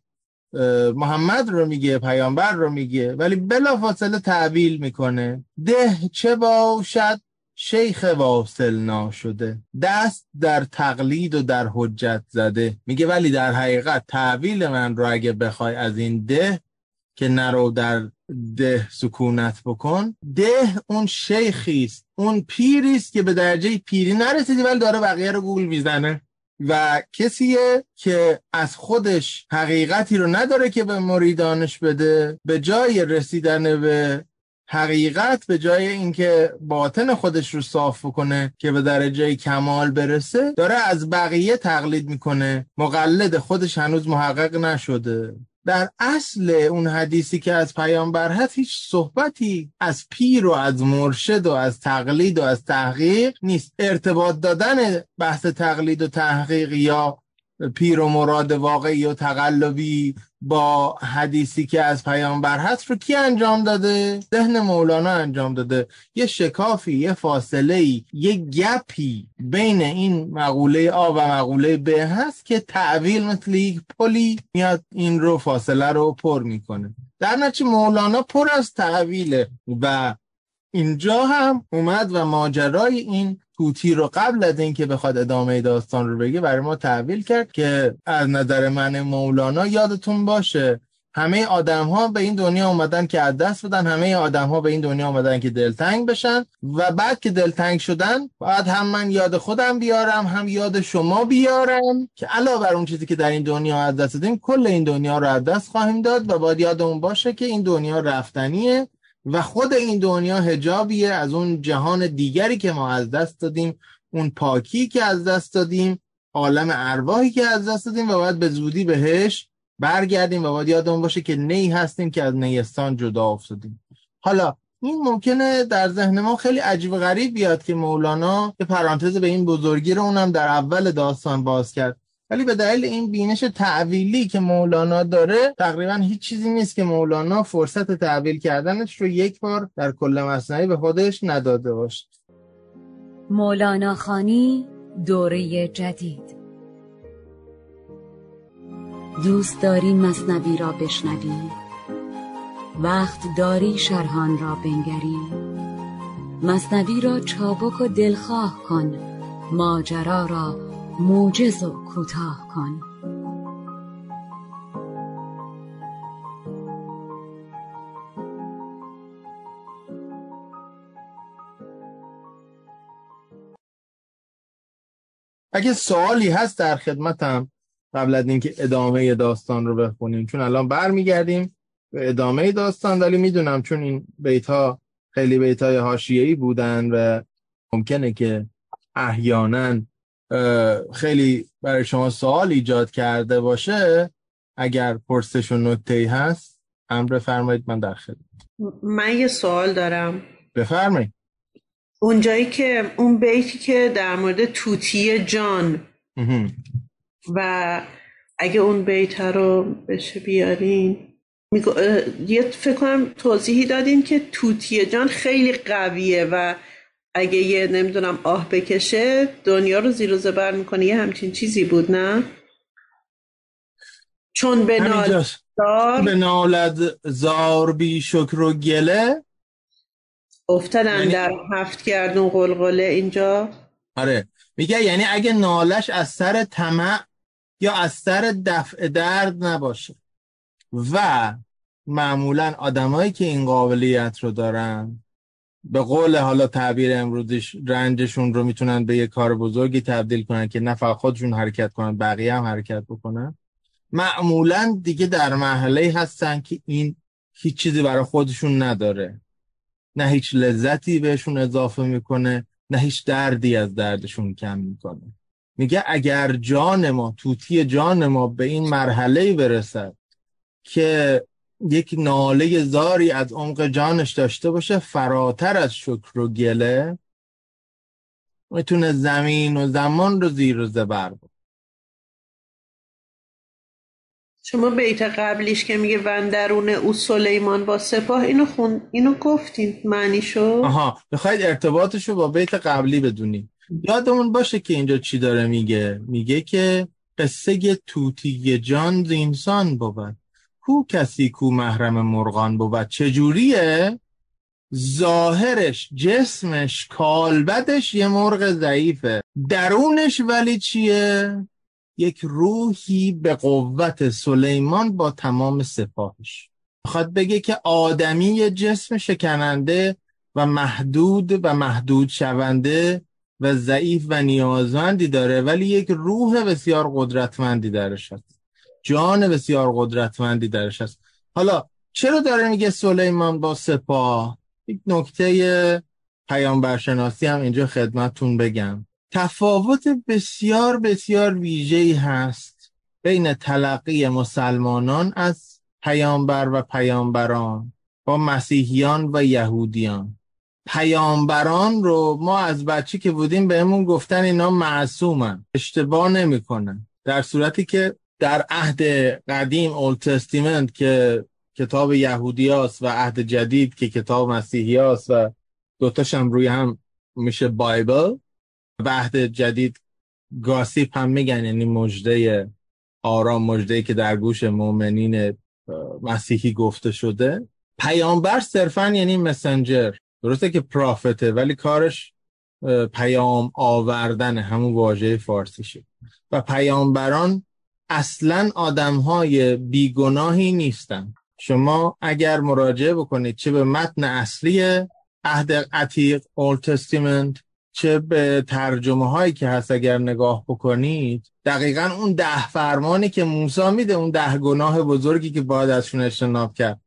محمد رو میگه پیامبر رو میگه ولی بلا فاصله تعبیل می‌کنه. ده چه باشد؟ شیخ واصل ناشده. دست در تقلید و در حجت زده. میگه ولی در حقیقت تعبیل من رو اگه بخوای از این ده که نرو در ده سکونت بکن ده اون شیخی است اون پیری است که به درجه پیری نرسیدی ولی داره بقیه رو گول می‌زنه. و کسیه که از خودش حقیقتی رو نداره که به مریدانش بده به جای رسیدن به حقیقت به جای اینکه باطن خودش رو صاف کنه که به درجه کمال برسه داره از بقیه تقلید می‌کنه. مقلد خودش هنوز محقق نشده. در اصل اون حدیثی که از پیامبر هست هیچ صحبتی از پیر و از مرشد و از تقلید و از تحقیق نیست. ارتباط دادن بحث تقلید و تحقیق یا پیر و مراد واقعی و تقلبی با حدیثی که از پیامبر هست رو کی انجام داده؟ ذهن مولانا انجام داده یه شکافی یه فاصله ای یه گپی بین این مقوله آ و مقوله ب هست که تعویل مثل یک پلی میاد این رو فاصله رو پر می‌کنه در نتیجه مولانا پر از تعویله و اینجا هم اومد و ماجرای این توتی رو قبل از اینکه بخواد ادامه داستان رو بگه برای ما تحویل کرد که از نظر من مولانا یادتون باشه همه آدم ها به این دنیا اومدن که از دست بدن همه آدم ها به این دنیا اومدن که دلتنگ بشن و بعد که دلتنگ شدن بعد هم من یاد خودم بیارم هم یاد شما بیارم که علاوه بر اون چیزی که در این دنیا از دست دادیم کل این دنیا رو از دست خواهیم داد و باید یادمون باشه که این دنیا رفتنیه و خود این دنیا هجابیه از اون جهان دیگری که ما از دست دادیم اون پاکی که از دست دادیم عالم ارواحی که از دست دادیم و باید به زودی بهش برگردیم و باید یادمون باشه که نی هستیم که از نیستان جدا افتادیم. حالا این ممکنه در ذهن ما خیلی عجیب غریب بیاد که مولانا یه پرانتز به این بزرگی رو اونم در اول داستان باز کرد. ولی به دلیل این بینش تعویلی که مولانا داره تقریبا هیچ چیزی نیست که مولانا فرصت تعویل کردنش رو یک بار در کل مصنعی به خودش نداده باشه. مولانا خانی دوره جدید. دوست داری مصنوی را بشنوی؟ وقت داری شرحان را بنگری؟ مصنوی را چابک و دلخواه کن ماجرا را موجز و کوتاه کن. اگه سوالی هست در خدمتم قبل از اینکه ادامه داستان رو بخونیم چون الان برمیگردیم به ادامه داستان ولی می‌دونم چون این بیت ها خیلی بیت های حاشیه‌ای بودن و ممکنه که احیانا خیلی برای شما سوال ایجاد کرده باشه. اگر پرسش و نکته هست امر فرمایید من در خدمت. من یه سوال دارم. بفرمایید. اونجایی که اون بیتی که در مورد توتی جان و اگه اون بیت رو بشه بیارین یه فکر کنم توضیحی دادین که توتی جان خیلی قویه و اگه یه نمی‌دونم آه بکشه دنیا رو زیر و زبر می‌کنه. یه همچین چیزی بود نه؟ چون به نال به نالد زار بی شکر و گله. افتادن یعنی... در هفت گردون قلقله اینجا. آره. میگه یعنی اگه نالش از سر طمع یا از سر دفع درد نباشه. و معمولا آدمایی که این قابلیت رو دارن به قول حالا تعبیر امروزش رنجشون رو می‌تونن به یه کار بزرگی تبدیل کنن که نه فقط خودشون حرکت کنن بقیه هم حرکت بکنن. معمولا دیگه در محله هستن که این هیچ چیزی برای خودشون نداره. نه هیچ لذتی بهشون اضافه می‌کنه نه هیچ دردی از دردشون کم می‌کنه. میگه اگر جان ما توتی جان ما به این مرحله برسد که یک ناله زاری از عمق جانش داشته باشه فراتر از شکر و گله. می‌تونه زمین و زمان رو زیر و زبر بود شما بیت قبلیش که میگه وندرون او سلیمان با سپاه اینو خون اینو گفتین معنی شو؟ آها بخواید ارتباطش رو با بیت قبلی بدونید یادمون باشه که اینجا چی داره میگه؟ میگه که قصه توتی جان انسان بود. کو کسی کو محرم مرغان بود؟ چجوریه؟ ظاهرش جسمش کالبدش یه مرغ ضعیفه. درونش ولی چیه؟ یک روحی به قوت سلیمان با تمام سپاهش. می‌خواد بگه که آدمی جسم شکننده و محدود و محدود شونده و ضعیف و نیازمندی داره ولی یک روح بسیار قدرتمندی درش هست. جان بسیار قدرتمندی درش هست. حالا چرا داره میگه سلیمان با سپاه؟ یک نکته پیامبرشناسی هم اینجا خدمتتون بگم. تفاوت بسیار بسیار ویژه‌ای هست بین تلقی مسلمانان از پیامبر و پیامبران با مسیحیان و یهودیان. پیامبران رو ما از بچه که بودیم بهمون گفتن اینا معصومن اشتباه نمی‌کنن. در صورتی که در عهد قدیم اولد تستیمنت که کتاب یهودیاست و عهد جدید که کتاب مسیحیاست و دوتاش هم روی هم میشه بایبل و عهد جدید گاسیپ هم میگن یعنی مجده آرام مجده که در گوش مؤمنین مسیحی گفته شده. پیامبر صرفا یعنی مسنجر درسته که پرافته ولی کارش پیام آوردن همون واژه فارسیشه. و پیامبران اصلا آدم های بیگناهی نیستن. شما اگر مراجعه بکنید چه به متن اصلی عهد عتیق Old Testament چه به ترجمه هایی که هست اگر نگاه بکنید دقیقا اون ده فرمانی که موسی میده اون ده گناه بزرگی که باید ازشون اجتناب کرد.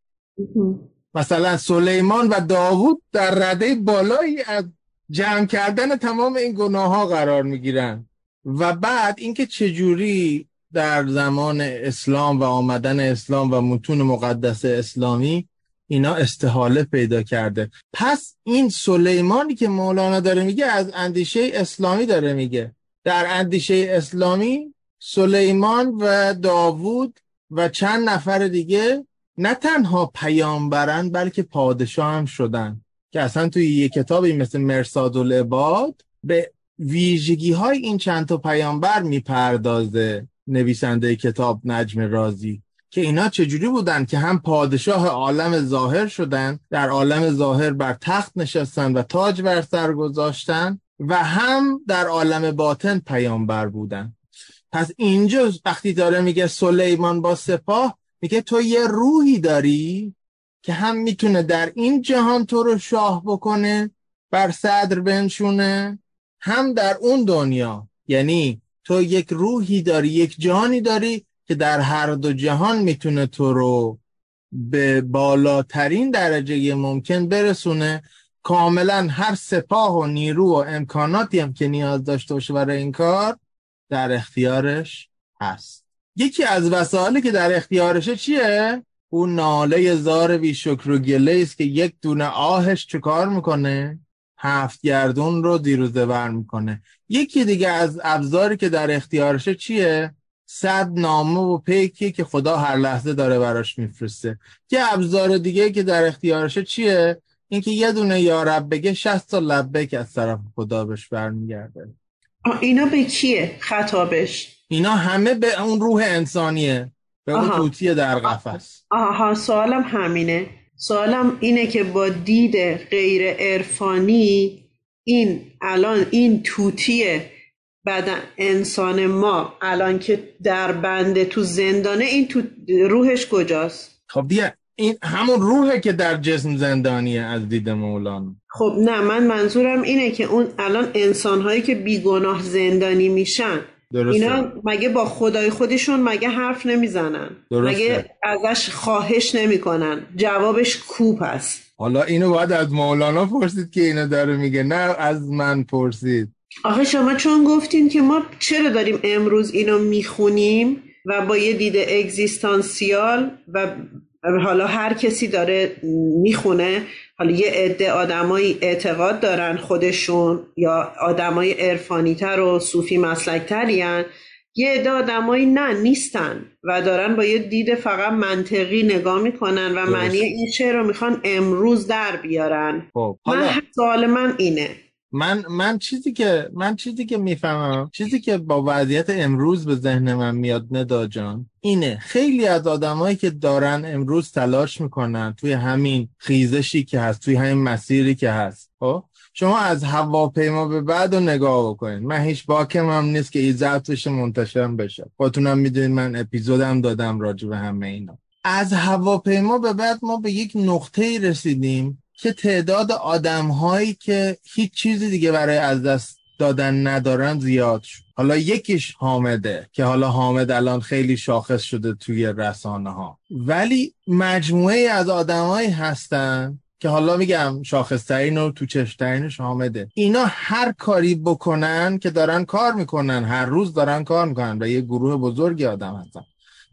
مثلا سلیمان و داوود در رده بالایی از جمع کردن تمام این گناه ها قرار می‌گیرن. و بعد اینکه چجوری در زمان اسلام و آمدن اسلام و متون مقدس اسلامی اینا استحاله پیدا کرده. پس این سلیمانی که مولانا داره میگه از اندیشه اسلامی داره میگه. در اندیشه اسلامی سلیمان و داوود و چند نفر دیگه نه تنها پیامبرن بلکه پادشاه هم شدن که اصلا توی یه کتابی مثل مرساد العباد به ویژگی های این چند تا پیامبر می‌پردازه. نویسنده کتاب نجم رازی که اینا چجوری بودن که هم پادشاه عالم ظاهر شدن در عالم ظاهر بر تخت نشستن و تاج بر سر گذاشتن و هم در عالم باطن پیامبر بودن. پس اینجا وقتی داره میگه سلیمان با سپاه میگه تو یه روحی داری که هم می‌تونه در این جهان تو رو شاه بکنه بر صدر بنشونه هم در اون دنیا. یعنی تو یک روحی داری یک جهانی داری که در هر دو جهان می‌تونه تو رو به بالاترین درجه ممکن برسونه کاملا هر سپاه و نیرو و امکاناتی هم که نیاز داشته باشه برای این کار در اختیارش هست یکی از وسایلی که در اختیارشه چیه؟ اون ناله زار بی و گله است که یک دونه آهش چه کار می‌کنه؟ هفت گردون رو دیروزه بر می‌کنه. یکی دیگه از ابزاری که در اختیارشه چیه؟ صد نامه و پیکی که خدا هر لحظه داره براش میفرسته. یه ابزار دیگه که در اختیارشه چیه؟ اینکه یه دونه یارب بگه شست تا لبک از طرف خدا بهش برمیگرده. اینا به کیه خطابش؟ اینا همه به اون روح انسانیه. به اون توتی در قفس. آها سوالم همینه. سوالم اینه که با دید غیر عرفانی این الان این توتی بدن انسان ما الان که در بنده تو زندانه این تو روحش کجاست؟ خب دیگه این همون روحه که در جسم زندانیه از دید مولانا خب نه من منظورم اینه که اون الان انسانهایی که بیگناه زندانی میشن درسته. اینا مگه با خدای خودشون مگه حرف نمی‌زنن درسته. مگه ازش خواهش نمی‌کنن جوابش کوپ است حالا اینو باید از مولانا پرسید که اینو داره میگه نه از من پرسید آخه شما چون گفتین که ما چرا داریم امروز اینو می‌خونیم و با یه دید اگزیستانسیال و حالا هر کسی داره می‌خونه حالا یه عده آدمایی اعتقاد دارن خودشون یا آدمای عرفانیتر و صوفی مسلکترین یه عده آدمایی نه نیستن و دارن با یه دید فقط منطقی نگاه می‌کنن و. معنی این شعر رو می‌خوان امروز در بیارن. خب من حالا سوال من اینه. من من چیزی که من چیزی که می‌فهمم چیزی که با وضعیت امروز به ذهن من میاد ندا جان اینه خیلی از آدمایی که دارن امروز تلاش می‌کنن توی همین خیزشی که هست توی همین مسیری که هست. خب؟ شما از هواپیما به بعد رو نگاه بکنید من هیچ باکم هم نیست که این ضبط بشه منتشر بشه. خودتونم می‌دونید من اپیزودم دادم راجع به همه اینا. از هواپیما به بعد ما به یک نقطه رسیدیم که تعداد آدم هایی که هیچ چیزی دیگه برای از دست دادن ندارن زیاد شد. حالا یکیش حامده که حالا حامد الان خیلی شاخص شده توی رسانه ها ولی مجموعه از آدمایی هستن که حالا میگم شاخصترین و تو چشترینش حامده. اینا هر کاری بکنن که دارن کار می‌کنن هر روز دارن کار می‌کنن و یه گروه بزرگی آدم هستن.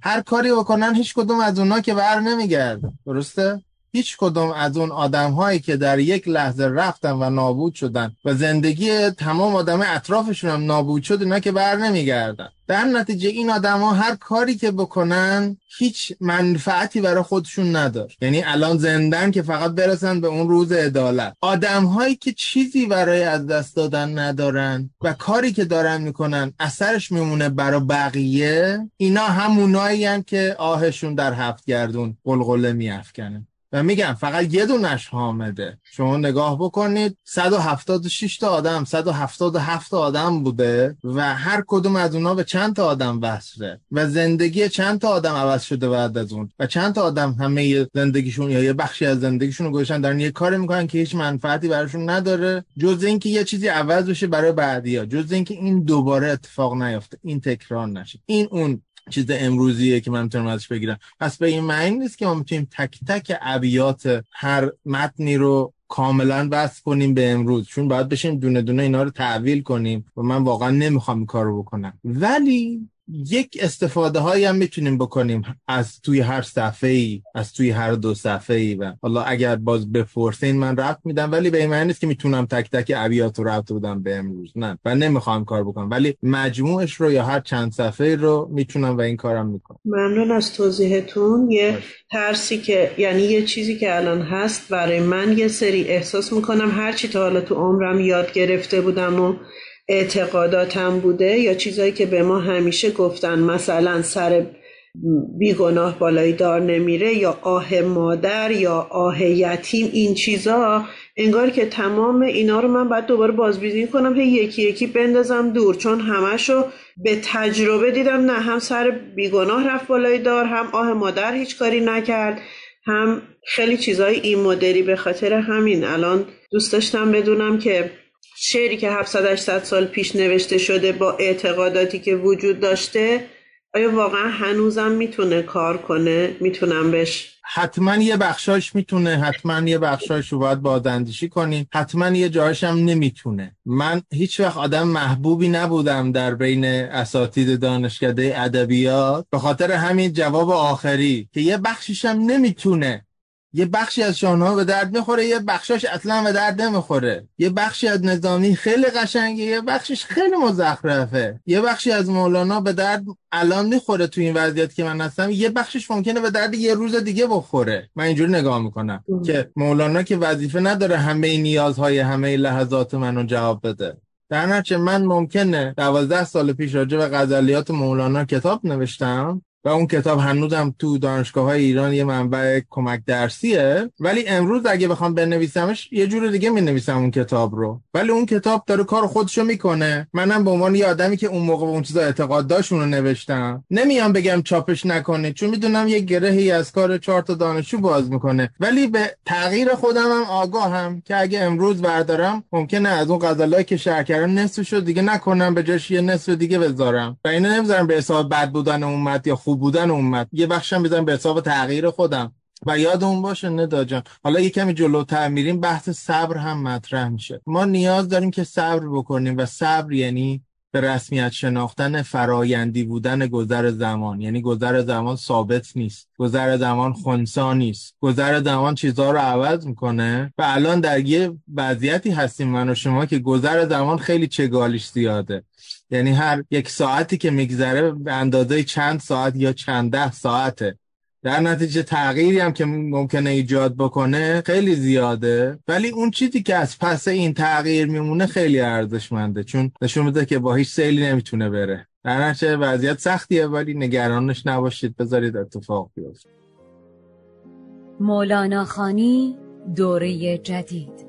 هر کاری بکنن هیچ کدوم از اونا که بر نمیگرده. درسته؟ هیچ کدوم از اون آدم هایی که در یک لحظه رفتن و نابود شدن و زندگی تمام آدم اطرافشون هم نابود شد اینا که بر نمیگردن. در نتیجه این آدم ها هر کاری که بکنن هیچ منفعتی برای خودشون نداره یعنی الان زندن که فقط برسن به اون روز عدالت. آدم هایی که چیزی برای از دست دادن ندارن و کاری که دارن می‌کنن اثرش میمونه برای بقیه اینا همونایی که آهشون در هفت گردون قلقله میافکنه. و میگم فقط یه دونش حامده. شما نگاه بکنید 176 تا آدم 177 تا آدم بوده و هر کدوم از اونا به چند تا آدم وصله. و زندگی چند تا آدم عوض شده بعد از اون؟ و چند تا آدم همه زندگیشون یا یه بخشی از زندگیشون رو گذاشتن دارن یه کاری می‌کنن که هیچ منفعتی براشون نداره جز اینکه یه چیزی عوض بشه برای بعدیا جز اینکه این دوباره اتفاق نیفته این تکرار نشه. این اون چیز امروزیه که من می‌تونم ازش بگیرم. پس به این معنی نیست که ما می‌تونیم تک تک ابیات هر متنی رو کاملا بس کنیم به امروز. چون باید بشیم دونه دونه اینا رو تحویل کنیم و من واقعا نمی‌خوام این رو بکنم. ولی یک استفاده هایی هم می‌تونیم بکنیم از توی هر صفحه ای از توی هر دو صفحه ای و حالا اگر باز بپرسین من رفت میدم ولی به این معنی نیست که می‌تونم تک تک ابیات رو رفت بدم به امروز نه و نمی‌خوام کار بکنم ولی مجموعش رو یا هر چند صفحه رو می‌تونم و این کارم می‌کنم. ممنون از توضیحتون. یه ترسی که یعنی یه چیزی که الان هست برای من یه سری احساس می‌کنم هرچی تا حالا تو عمرم یاد گرفته بودم و اعتقاداتم بوده یا چیزایی که به ما همیشه گفتن مثلا سر بیگناه بالای دار نمیره یا آه مادر یا آه یتیم این چیزا انگار که تمام اینا رو من باید دوباره بازبینی کنم هی یکی یکی بندازم دور چون همشو به تجربه دیدم نه هم سر بیگناه رفت بالای دار هم آه مادر هیچ کاری نکرد هم خیلی چیزای این مدلی به خاطر همین. الان دوست داشتم بدونم که شعری که 700 800 سال پیش نوشته شده با اعتقاداتی که وجود داشته آیا واقعا هنوزم می‌تونه کار کنه؟ می‌تونم بهش حتما یه بخشاش می‌تونه حتما یه بخشاش رو باید بازاندیشی کنیم. حتما یه جاهاش هم نمی‌تونه. من هیچ وقت آدم محبوبی نبودم در بین اساتید دانشکده ادبیات. به خاطر همین جواب آخری که یه بخشش هم نمی‌تونه یه بخشی از شاهنامه به درد می‌خوره یه بخشاش اصلا به درد نمی‌خوره. یه بخشی از نظامی خیلی قشنگه یه بخشش خیلی مزخرفه. یه بخشی از مولانا به درد الان می‌خوره تو این وضعیت که من هستم. یه بخشش ممکنه به درد یه روز دیگه بخوره. من اینجوری نگاه می‌کنم که مولانا که وظیفه نداره همه نیازهای همه لحظات منو جواب بده. در نتیجه من ممکنه دوازده سال پیش راجع به غزلیات مولانا کتاب نوشتم. و اون کتاب هنوزم تو دانشگاه های ایران یه منبع کمک درسیه. ولی امروز اگه بخوام بنویسمش یه جور دیگه می نویسم اون کتاب رو. ولی اون کتاب داره کار خودشو می‌کنه. منم به عنوان یه آدمی که اون موقع به اون چیزا اعتقاد داشت رو نوشتم. نمیام بگم چاپش نکنه چون می‌دونم یه گرهی از کار چهار تا دانشجو باز می‌کنه. ولی به تغییر خودم هم آگاهم که اگه امروز بردارم ممکنه از اون غزلایی که شهر نصفشو دیگه نکنم به جاش یه نصف دیگه بذارم. و اینو نمی‌ذارم به حساب بد بودن اومد یا خوب بودن اومد یه بخشم بزنم به حساب تغییر خودم. و یادمون باشه ندا جان. حالا یه کمی جلوتر میریم بحث صبر هم مطرح میشه. ما نیاز داریم که صبر بکنیم و صبر یعنی به رسمیت شناختن فرایندی بودن گذر زمان. یعنی گذر زمان ثابت نیست. گذر زمان خونسا نیست. گذر زمان چیزها رو عوض می‌کنه. و الان در یه وضعیتی هستیم من و شما که گذر زمان خیلی چگالیش زیاده. یعنی هر یک ساعتی که میگذره به اندازه چند ساعت یا چند ده ساعته. در نتیجه تغییری هم که ممکنه ایجاد بکنه خیلی زیاده. ولی اون چیزی که از پس این تغییر میمونه خیلی ارزشمنده. چون نشون میده که با هیچ سیلی نمی‌تونه بره. در نتیجه وضعیت سختیه ولی نگرانش نباشید. بذارید اتفاق بیفته. مولانا خانی دوره جدید.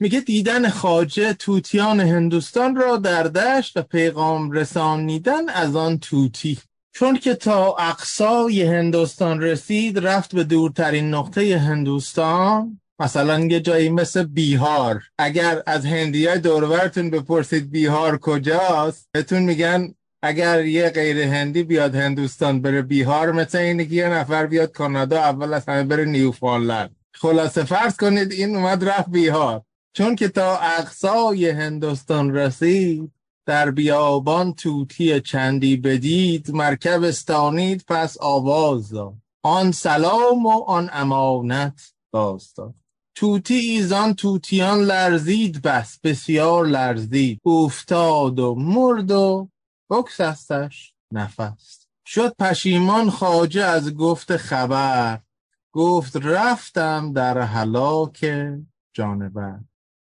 میگه دیدن خاجه توتیان هندوستان را در دشت و پیغام رسانیدن از آن توتی. چون که تا اقصای هندوستان رسید رفت به دورترین نقطه هندوستان مثلا یه جایی مثل بیهار. اگر از هندی های دورورتون بپرسید بیهار کجاست بهتون میگن اگر یه غیر هندی بیاد هندوستان بره بیهار مثل اینه که یه نفر بیاد کانادا اول از همه بره نیوفانلند خلاصه فرض کنید این اومد رفت بیهار. چون که تا اقصای هندوستان رسید در بیابان توتی چندی بدید مرکب استانید پس آواز داد. آن سلام و آن امانت داستان. توتی ایزان توتیان لرزید بس بسیار لرزید. افتاد و مرد و بکسستش نفس. شد پشیمان خاجه از گفت خبر. گفت رفتم در حلاک جانور.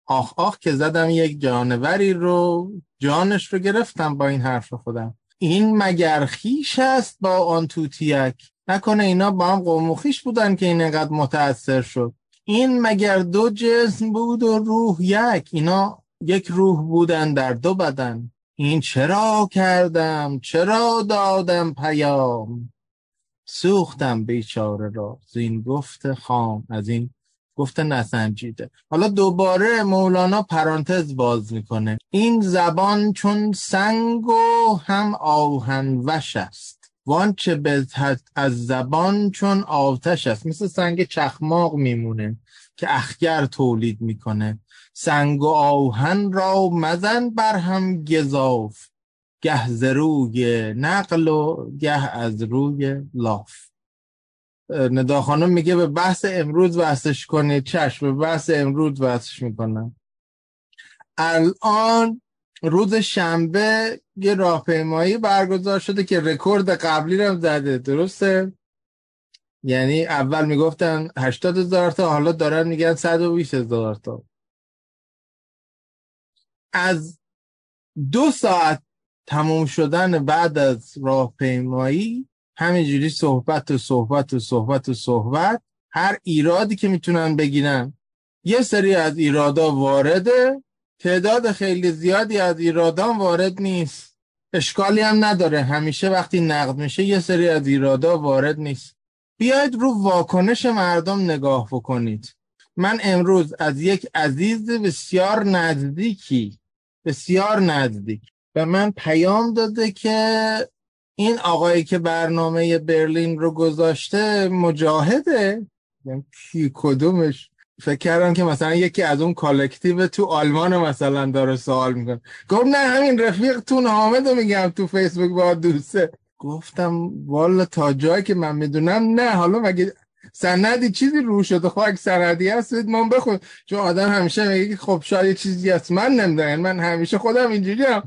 آخ آخ که زدم یک جانوری رو جانش رو گرفتم با این حرف خودم. این مگر خیش است با آن توتیک؟ نکنه اینا با هم قوم خیش بودن که این اینقدر متاثر شد. این مگر دو جسم بود و روح یک؟ اینا یک روح بودن در دو بدن. این چرا کردم؟ چرا دادم پیام؟ سوختم بیچاره را. زین گفت خام. از این گفته نسنجیده حالا دوباره مولانا پرانتز باز می‌کنه. این زبان چون سنگ و هم آهن وش است. وانچه بزهد از زبان چون آتش است. مثل سنگ چخماق میمونه که اخگر تولید می‌کنه. سنگ و آهن را مزن بر هم گذاف گه ز روی نقل و گه از روی لاف. ندا خانم میگه به بحث امروز وستش کنید چشم. به بحث امروز وستش می‌کنم. الان روز شنبه یه راهپیمایی برگزار شده که رکورد قبلی رو زده درسته؟ یعنی اول می‌گفتن 80 هزار تا حالا دارن میگن 120 هزار تا. از دو ساعت تموم شدن بعد از راهپیمایی همینجوری صحبت و صحبت و صحبت و صحبت هر ایرادی که می‌تونن بگیرن. یه سری از ایرادا وارده تعداد خیلی زیادی از ایرادان وارد نیست. اشکالی هم نداره. همیشه وقتی نقد میشه یه سری از ایرادا وارد نیست. بیاید رو واکنش مردم نگاه بکنید. من امروز از یک عزیز بسیار نزدیکی بسیار نزدیک به من پیام داده که این آقایی که برنامه برلین رو گذاشته مجاهده؟ یعنی کی کدومش؟ فکر کردم که مثلا یکی از اون collective تو آلمان مثلا داره سوال می‌کنه. گفت نه همین رفیق تو حامد رو میگم تو فیسبوک باهات دوسته. گفتم والا تا جایی که من می‌دونم نه حالا مگه سندی چیزی رو شده خب اگه سندی هست من بخون. چون آدم همیشه میگه خب شاید چیزی هست. من نمی‌دونم. من همیشه خودم اینجوری هم.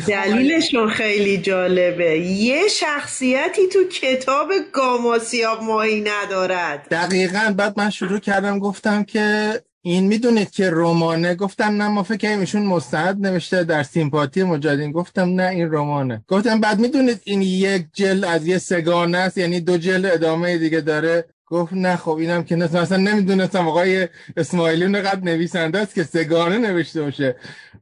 خب دلیلشون خیلی جالبه. یه شخصیتی تو کتاب گاماسیاب ماهی ندارد. دقیقا. بعد من شروع کردم. گفتم که این می‌دونید که رمانه؟ گفتم نه ما فکر ایشون مستند نوشته در سیمپاتی مجاهدین گفتم نه این رمانه. گفتم بعد می‌دونید این یک جل از یه سگانه است؟ یعنی دو جل ادامه دیگه داره. گفت نه خب اینم که نتونم اصلا نمی‌دونستم آقای اسماعیلی قد نویسنده است که سگانه نوشته باشه.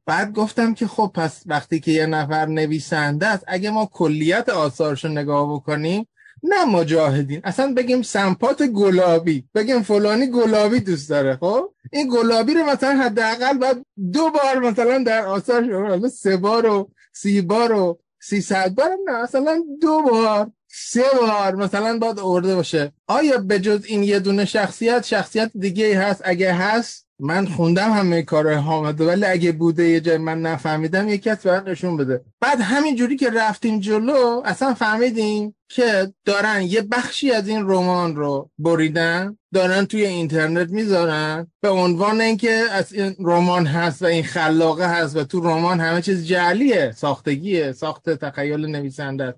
بعد گفتم که خب پس وقتی که یه نفر نویسنده است اگه ما کلیت آثارشو نگاه بکنیم نه مجاهدین. اصلا بگیم سمپات گلابی بگیم فلانی گلابی دوست داره خب؟ این گلابی رو مثلا حداقل بعد دو بار مثلا در آثار سه بار و سی بار و سیصد بار نه اصلا دو بار. سه بار مثلا باید ارده باشه. آیا به جز این یه دونه شخصیت شخصیت دیگه هست؟ اگه هست من خوندم همه کار حامد ولی اگه بوده یه جای من نفهمیدم یکی از برای نشون بده. بعد همین جوری که رفتیم جلو اصلا فهمیدیم که دارن یه بخشی از این رمان رو بریدن دارن توی اینترنت می‌ذارن به عنوان اینکه از این رمان هست و این خلاقه هست و تو رمان همه چیز جعلیه ساختگیه ساخت تخیل نویسنده.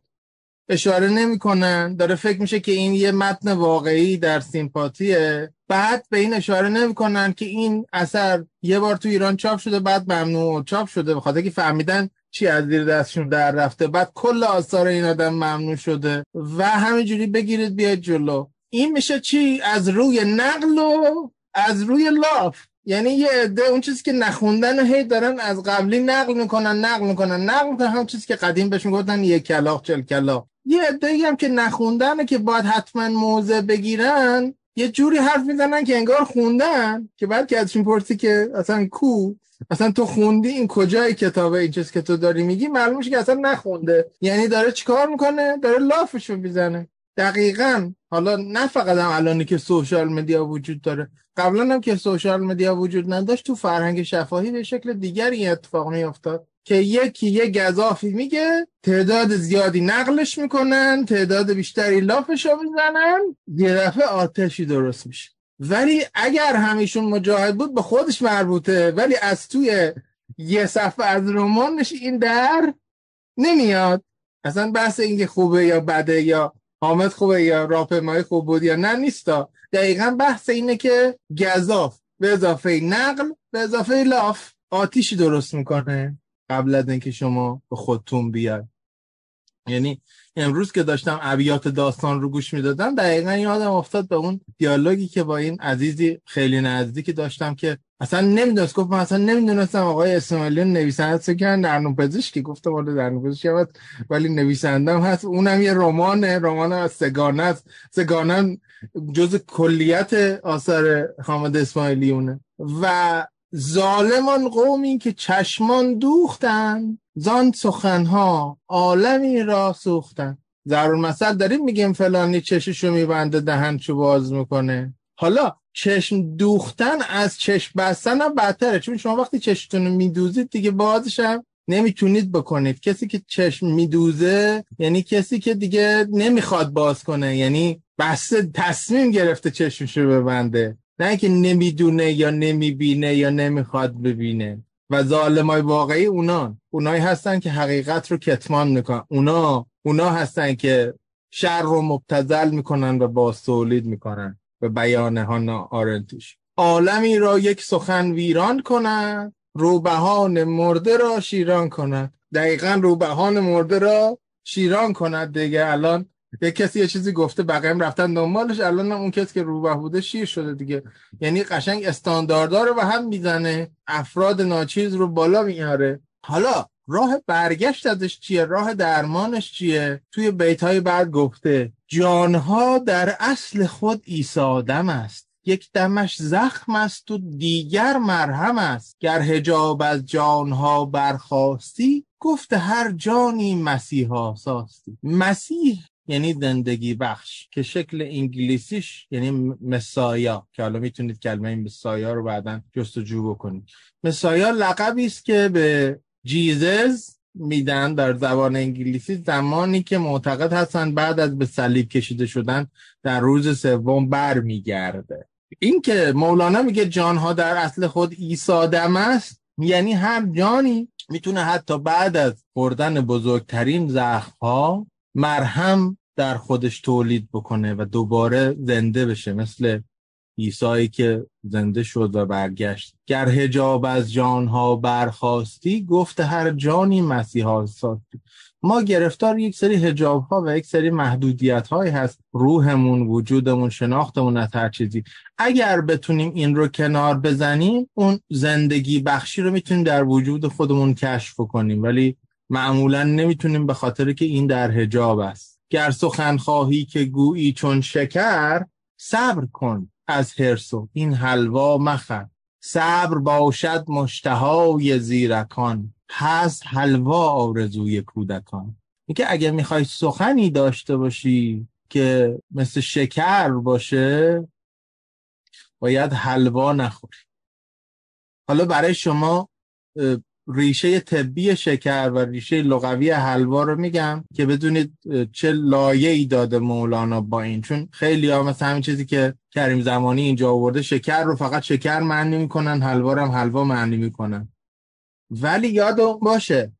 اشاره نمی‌کنن. داره فکر میشه که این یه متن واقعی در سیمپاتیه. بعد به این اشاره نمی‌کنن که این اثر یه بار تو ایران چاپ شده بعد ممنوع چاپ شده. بخاطر که فهمیدن چی از زیر دستشون در رفته. بعد کل آثار این آدم ممنوع شده. و همینجوری بگیرید بیاید جلو. این میشه چی؟ از روی نقل و از روی لاف. یعنی یه عده اون چیزی که نخوندن هی دارن از قبلی نقل می‌کنن نقل می‌کنن نقل می‌کنن. هم چیزی که قدیم بهشون گفتن یک کلاق چل کلاق. یه عده هم که نخوندن که باید حتما موزه بگیرن یه جوری حرف می‌زنن که انگار خوندن که بعد که ازشون پرسی که اصلا کو اصلا تو خوندی این کجای کتابه این چیز که تو داری میگی؟ معلومه که اصلا نخونده. یعنی داره چیکار می‌کنه؟ داره لافشو می‌زنه. دقیقا. حالا نه فقط هم الانی که سوشال مدیا وجود داره. قبلا هم که سوشال مدیا وجود نداشت تو فرهنگ شفاهی به شکل دیگری اتفاق میافتاد. که یکی یه گذافی میگه تعداد زیادی نقلش می‌کنن تعداد بیشتری لافش رو می‌زنن یه دفعه آتشی درست میشه. ولی اگر همیشون مجاهد بود به خودش مربوطه. ولی از توی یه صفحه از رمانش این در نمیاد. اصلا بحث اینکه خوبه یا بده یا حامد خوبه یا راپمای خوب بود یا نه نیستا. دقیقا بحث اینه که گذاف به اضافه نقل به اضافه لاف آتیشی درست می‌کنه. قبل از اینکه شما به خودتون بیاد یعنی امروز که داشتم ابیات داستان رو گوش می‌دادم دقیقا یادم افتاد به اون دیالوگی که با این عزیزی خیلی نزدیکی داشتم که اصلا نمی‌دونست گفت من اصلا نمی‌دونستم آقای اسماعیلی نویسنده کردن درنو پزشکی گفتم ولی درنو پزشکی هست ولی نویسنده هست. اونم یه رمانه رمان از سگانه است. سگانه جز کلیت آثار حامد اسماعیلیونه. و ظالمان قومی که چشمان دوختن زان سخنها عالمی را سوختن. ضرور مثل داریم میگیم فلانی چششو میبنده دهنشو باز می‌کنه. حالا چشم دوختن از چشم بستن هم بدتره چون شما وقتی چشمتون رو میدوزید دیگه بازش هم نمی‌تونید بکنید. کسی که چشم میدوزه یعنی کسی که دیگه نمی‌خواد باز کنه یعنی بسته تصمیم گرفته چشمشو ببنده. نه که نمی‌دونه یا نمی‌بینه یا نمی‌خواد ببینه. و ظالمای واقعی اونان اونایی هستن که حقیقت رو کتمان می‌کنن. اونا اونا هستن که شر رو مبتزل می‌کنن و با سولید می‌کنن. به بیان ها آرنتیش عالمی را یک سخن ویران کنند روبهان مرده را شیران کنند دقیقا روبهان مرده را شیران کند دیگه الان یه کسی یه چیزی گفته بقیه هم رفتن دنبالش. الان اون کسی که روبه بوده شیر شده دیگه؟ یعنی قشنگ استانداردها رو به هم می‌زنه افراد ناچیز رو بالا میاره. حالا راه برگشت ازش چیه؟ راه درمانش چیه؟ توی بیت های بعد گفته جانها در اصل خود ایسادم است. یک دمش زخم است و دیگر مرهم است. گر هجاب از جانها برخواستی گفته هر جانی مسیحا ساستی. مسیح یعنی زندگی بخش که شکل انگلیسیش یعنی مسایا که حالا می‌تونید کلمه این مسایا رو بعدا جستجو بکنید. مسایا لقبی است که به جیزز میدن در زبان انگلیسی زمانی که معتقد هستن بعد از به صلیب کشیده شدن در روز سوم بر میگرده این که مولانا میگه جانها در اصل خود ایسادم است یعنی هر جانی می‌تونه حتی بعد از خوردن بزرگترین زخم مرهم در خودش تولید بکنه و دوباره زنده بشه مثل ایسایی که زنده شد و برگشت. گر هجاب از جانها برخواستی گفت هر جانی مسیحا ساختی ما گرفتار یک سری هجاب ها و یک سری محدودیت های هست. روحمون وجودمون شناختمون از هر چیزی. اگر بتونیم این رو کنار بزنیم اون زندگی بخشی رو می‌تونیم در وجود خودمون کشف کنیم. ولی معمولا نمی‌تونیم به خاطر که این در هجاب است. گر سخن خواهی که گویی چون شکر صبر کن از هرسو این حلوا مخر. صبر باشد مشتهای زیرکان پس حلوا آرزوی کودکان. میگه اگر می‌خوای سخنی داشته باشی که مثل شکر باشه باید حلوا نخوری. حالا برای شما ریشه طبی شکر و ریشه لغوی حلوا رو میگم که بدونید چه لایه ای داده مولانا با این. چون خیلی ها مثل همین چیزی که کریم زمانی اینجا آورده شکر رو فقط شکر معنی می‌کنن حلوا رو هم حلوا معنی می‌کنن. ولی یادم باشه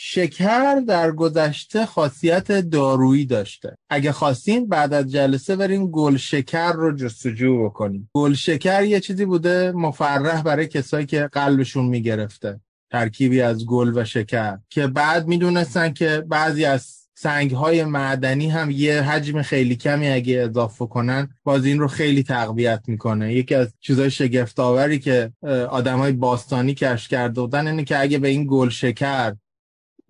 شکر در گذشته خاصیت دارویی داشته. اگه خواستین بعد از جلسه بریم گل شکر رو جستجو بکنیم. گل شکر یه چیزی بوده مفرح برای کسایی که قلبشون می‌گرفته. ترکیبی از گل و شکر که بعد می‌دونستن که بعضی از سنگ های معدنی هم یه حجم خیلی کمی اگه اضافه کنن باز این رو خیلی تقویت می‌کنه. یکی از چیزهای شگفتآوری که آدم های باستانی کش کرده بودن اینه که اگه به این گل شکر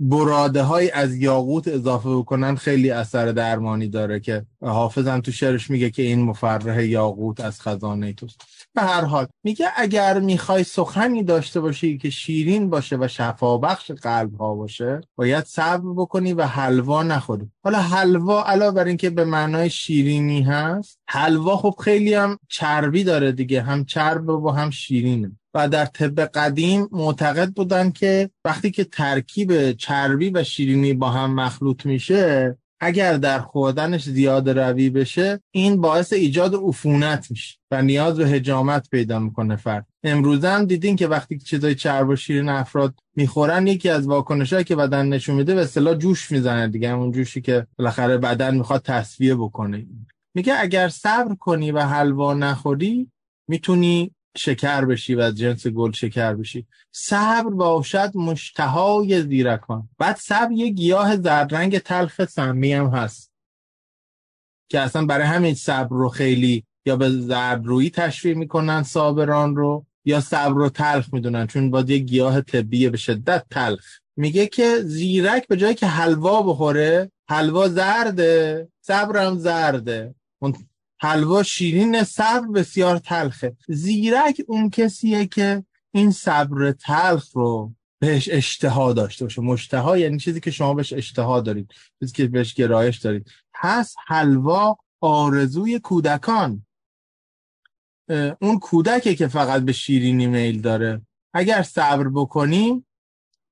براده های از یاقوت اضافه بکنن خیلی اثر درمانی داره که حافظم تو شعرش میگه که این مفرح یاقوت از خزانه توست. به هر حال. میگه اگر می‌خوای سخنی داشته باشی که شیرین باشه و شفابخش قلب ها باشه باید صبر بکنی و حلوا نخوری. حالا حلوا علاوه بر اینکه به معنای شیرینی هست حلوا خب خیلی هم چربی داره دیگه هم چرب و هم شیرینه. و در طب قدیم معتقد بودن که وقتی که ترکیب چربی و شیرینی با هم مخلوط میشه اگر در خوردنش زیاد روی بشه این باعث ایجاد عفونت میشه و نیاز به هجامت پیدا می‌کنه فرد. امروز هم دیدین که وقتی چیزای چرب و شیرین افراد می‌خورن یکی از واکنشهایی که بدن نشون میده به اصطلاح جوش می‌زنه دیگه. همون جوشی که بالاخره بدن می‌خواد تصفیه بکنه. میگه اگر صبر کنی و حلوا نخوری می‌تونی شکر بشی و از جنس گل شکر بشی. صبر باشد مشتهای زیرکان. بعد صبر یه گیاه زردرنگ تلخ سمی هم هست. که اصلا برای همین صبر رو خیلی یا به زردرویی تشویق می‌کنن صابران رو یا صبر رو تلخ می‌دونن چون باید یه گیاه طبیه به شدت تلخ. میگه که زیرک به جایی که حلوا بخوره حلوا زرده صبر هم زرده حلوا شیرین صبر بسیار تلخه. زیرک اون کسیه که این صبر تلخ رو بهش اشتها داشته باشه. مشتها یعنی چیزی که شما بهش اشتها دارید. چیزی که بهش گرایش دارید. پس حلوا آرزوی کودکان. اون کودکه که فقط به شیرینی میل داره. اگر صبر بکنیم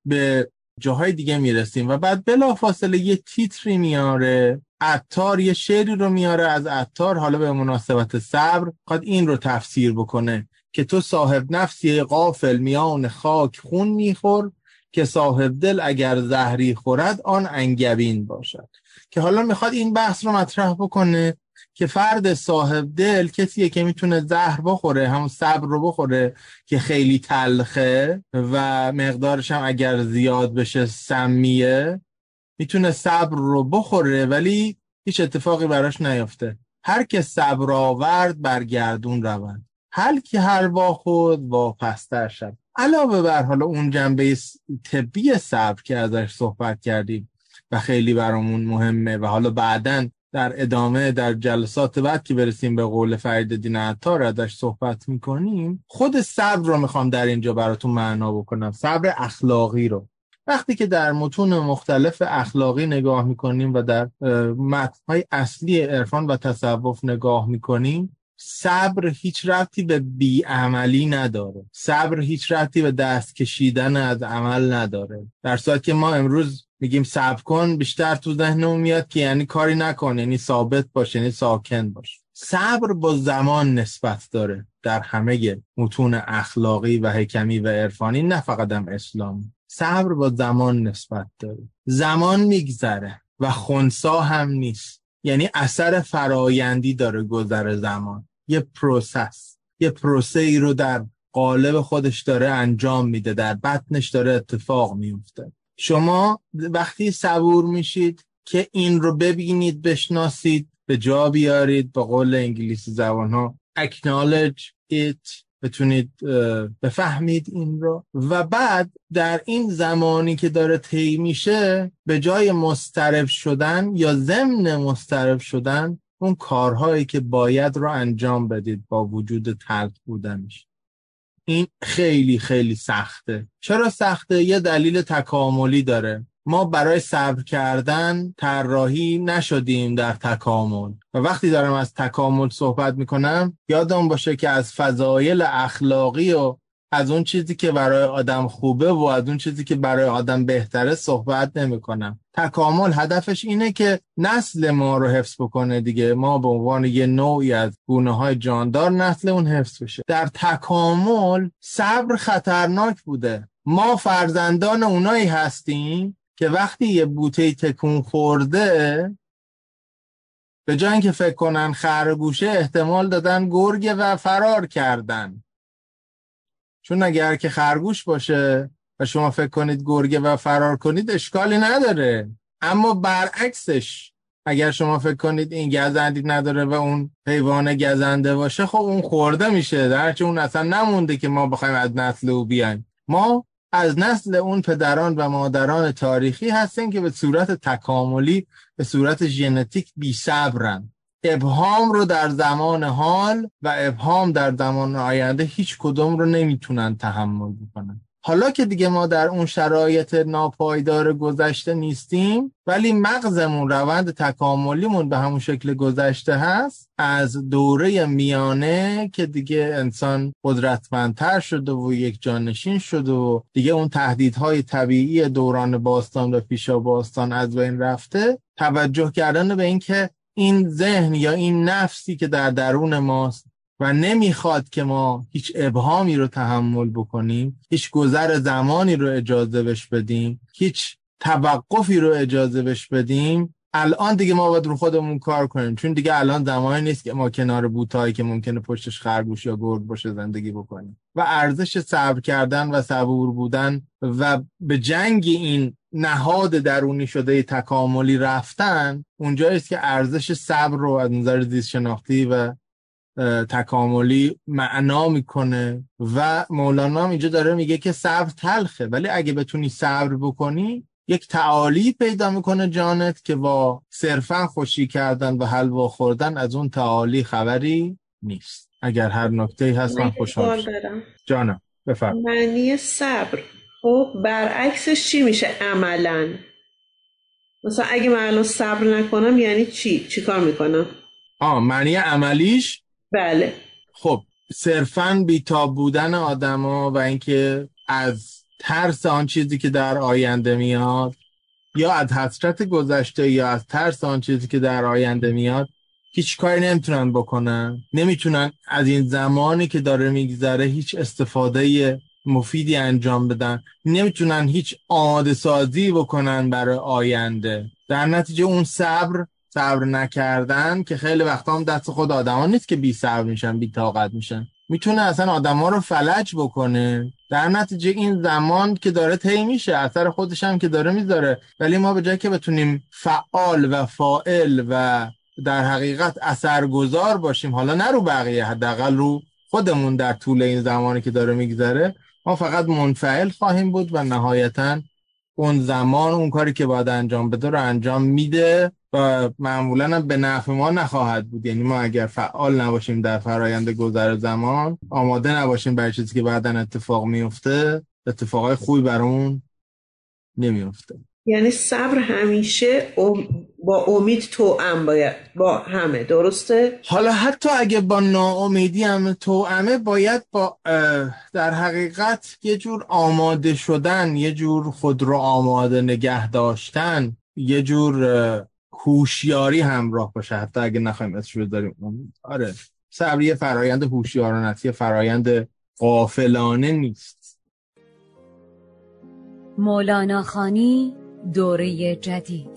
به جاهای دیگه می‌رسیم و بعد بلا فاصله یه تیتری میاره. عطار یه شعری رو میاره از عطار حالا به مناسبت صبر قد این رو تفسیر بکنه که تو صاحب نفسی قافل میان خاک خون میخور که صاحب دل اگر زهری خورد آن انگبین باشد. که حالا می‌خواد این بحث رو مطرح بکنه. که فرد صاحب دل کسیه که می‌تونه زهر بخوره همون صبر رو بخوره که خیلی تلخه و مقدارش هم اگر زیاد بشه سمیه می‌تونه صبر رو بخوره ولی هیچ اتفاقی براش نیفته هر که صبر آورد برگردون روند. هر که هر با خود واپستر شد علاوه بر حالا اون جنبه طبی صبر که ازش صحبت کردیم و خیلی برامون مهمه و حالا بعدا در ادامه در جلسات بعد که برسیم به قول فرید دین عطار ازش صحبت می‌کنیم خود صبر رو می‌خوام در اینجا براتون معنا بکنم. صبر اخلاقی رو. وقتی که در متون مختلف اخلاقی نگاه می‌کنیم و در متنهای اصلی عرفان و تصوف نگاه می‌کنیم صبر هیچ ربطی به بیعملی نداره. صبر هیچ ربطی به دست کشیدن از عمل نداره. در صورت که ما امروز میگیم صبر کن بیشتر تو ذهنمون میاد که یعنی کاری نکن یعنی ثابت باش یعنی ساکن باش. صبر با زمان نسبت داره در همه متون اخلاقی و حکمی و عرفانی نه فقط هم اسلام. صبر با زمان نسبت داره. زمان میگذره و خونسا هم نیست. یعنی اثر فرایندی داره گذر زمان. یه process یه پروسه ای رو در قالب خودش داره انجام میده در بطنش داره اتفاق میفته شما وقتی صبور میشید که این رو ببینید بشناسید به جا بیارید به قول انگلیسی زبان ها acknowledge it بتونید بفهمید این رو. و بعد در این زمانی که داره طی میشه به جای مسترب شدن یا ضمن مسترب شدن اون کارهایی که باید رو انجام بدید با وجود تلخ بودنش. این خیلی خیلی سخته. چرا سخته؟ یه دلیل تکاملی داره. ما برای صبر کردن طراحی نشدیم در تکامل. و وقتی دارم از تکامل صحبت می‌کنم یادم باشه که از فضایل اخلاقی و از اون چیزی که برای آدم خوبه و از اون چیزی که برای آدم بهتره صحبت نمی کنم تکامل هدفش اینه که نسل ما رو حفظ بکنه دیگه. ما به عنوان یه نوعی از گونه های جاندار نسل اون حفظ بشه. در تکامل صبر خطرناک بوده. ما فرزندان اونایی هستیم که وقتی یه بوته تکون خورده به جای اینکه فکر کنن خرگوشه احتمال دادن گرگه و فرار کردن. چون اگر که خرگوش باشه و شما فکر کنید گرگه و فرار کنید اشکالی نداره. اما برعکسش اگر شما فکر کنید این گزندی نداره و اون حیوان گزنده باشه خب اون خورده میشه. درچه اون اصلا نمونده که ما بخوایم از نسل او بیایم. ما از نسل اون پدران و مادران تاریخی هستیم که به صورت تکاملی به صورت ژنتیک بی صبرن ابهام رو در زمان حال و ابهام در زمان آینده هیچ کدوم رو نمی‌تونن تحمل بکنن. حالا که دیگه ما در اون شرایط ناپایدار گذشته نیستیم ولی مغزمون روند تکاملیمون به همون شکل گذشته هست از دوره میانه که دیگه انسان قدرتمندتر شده و یک جانشین شده و دیگه اون تهدیدهای طبیعی دوران باستان و پیشا باستان از بین رفته توجه کردن به اینکه این ذهن یا این نفسی که در درون ماست و نمی‌خواد که ما هیچ ابهامی رو تحمل بکنیم هیچ گذر زمانی رو اجازه بش بدیم هیچ توقفی رو اجازه بش بدیم الان دیگه ما باید رو خودمون کار کنیم. چون دیگه الان زمانی نیست که ما کنار بوتایی که ممکنه پشتش خرگوش یا گرد باشه زندگی بکنیم. و ارزش صبر کردن و صبور بودن و به جنگ این نهاد درونی شده تکاملی رفتن اونجاییست که ارزش صبر رو از نظر زیست شناختی و تکاملی معنا می‌کنه و مولانا هم اینجا داره میگه که صبر تلخه. ولی اگه بتونی صبر بکنی یک تعالی پیدا می‌کنه جانت که با صرفا خوشی کردن و حلوا خوردن از اون تعالی خبری نیست. اگر هر نکته هست من خوشحال جانم بفرم. معنی صبر. خب برعکسش چی میشه عملا؟ مثلا اگه من الان صبر نکنم یعنی چی؟ چی کار می‌کنم؟ آه معنی عملیش؟ بله. خب صرفا بیتاب بودن آدما و اینکه از ترس آن چیزی که در آینده میاد یا از حسرت گذشته یا از ترس آن چیزی که در آینده میاد هیچ کاری نمی‌تونن بکنن. نمی‌تونن از این زمانی که داره میگذره هیچ استفاده مفیدی انجام بدن. نمی‌تونن هیچ آماده سازی بکنن برای آینده. در نتیجه اون صبر صبر نکردن که خیلی وقتا هم دست خود آدما نیست که بی صبر میشن بی طاقت میشن. می‌تونه اصلا آدما رو فلج بکنه. در نتیجه این زمان که داره طی میشه اثر خودش هم که داره می‌ذاره. ولی ما به جای که بتونیم فعال و فائل و در حقیقت اثرگذار باشیم حالا نه رو بقیه حداقل رو خودمون در طول این زمانی که داره میگذره ما فقط منفعل خواهیم بود و نهایتا اون زمان اون کاری که باید انجام بده رو انجام میده و معمولا هم به نفع ما نخواهد بود. یعنی ما اگر فعال نباشیم در فرایند گذر زمان آماده نباشیم برای چیزی که بعدا اتفاق میفته اتفاقای خوبی برامون نمیفته. یعنی صبر همیشه با امید توأم باید با همه درسته؟ حالا حتی اگه با ناامیدی هم توأمه باید با در حقیقت یه جور آماده شدن یه جور خود رو آماده نگه داشتن یه جور هوشیاری همراه باشه. حتی اگه نخوایم اسمش داریم آره صبری فرایند هوشیارانتی فرایند قافلانه نیست. مولانا خانی دوره جدید.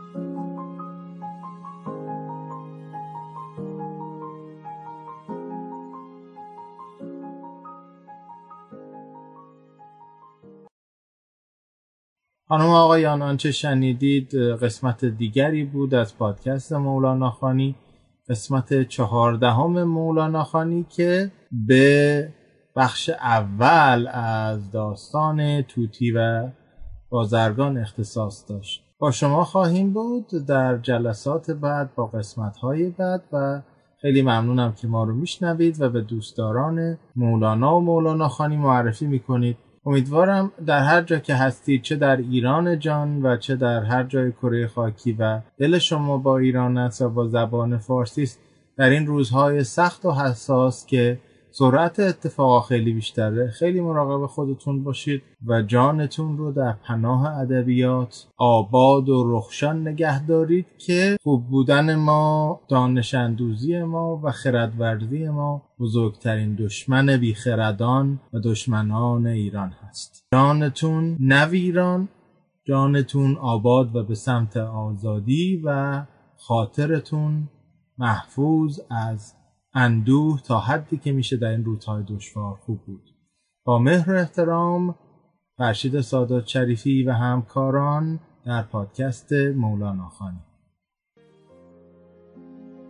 خانم آقایان آنچه شنیدید؟ قسمت دیگری بود از پادکست مولانا خانی. قسمت چهاردهم مولانا خانی که به بخش اول از داستان توتی و بازرگان اختصاص داشت. با شما خواهیم بود در جلسات بعد با قسمت های بعد و خیلی ممنونم که ما رو میشنوید و به دوستداران مولانا و مولانا خانی معرفی می‌کنید. امیدوارم در هر جا که هستید چه در ایران جان و چه در هر جای کره خاکی و دل شما با ایران است و با زبان فارسی است در این روزهای سخت و حساس که سرعت اتفاقا خیلی بیشتره. خیلی مراقب خودتون باشید و جانتون رو در پناه ادبیات آباد و رخشان نگه دارید که خوب بودن ما دانش اندوزی ما و خردورزی ما بزرگترین دشمن بیخردان و دشمنان ایران هست. جانتون نویران جانتون آباد و به سمت آزادی و خاطرتون محفوظ از اندوه تا حدی که میشه در این روزهای دشوار خوب بود. با مهر و احترام فرشید سادات شریفی و همکاران در پادکست مولانا خانی.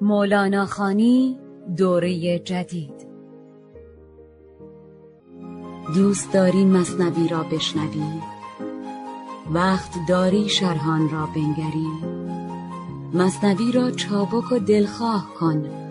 مولانا خانی دوره جدید. دوست داری مصنوی را بشنوی؟ وقت داری شرحان را بنگری؟ مصنوی را چابک و دلخواه کن.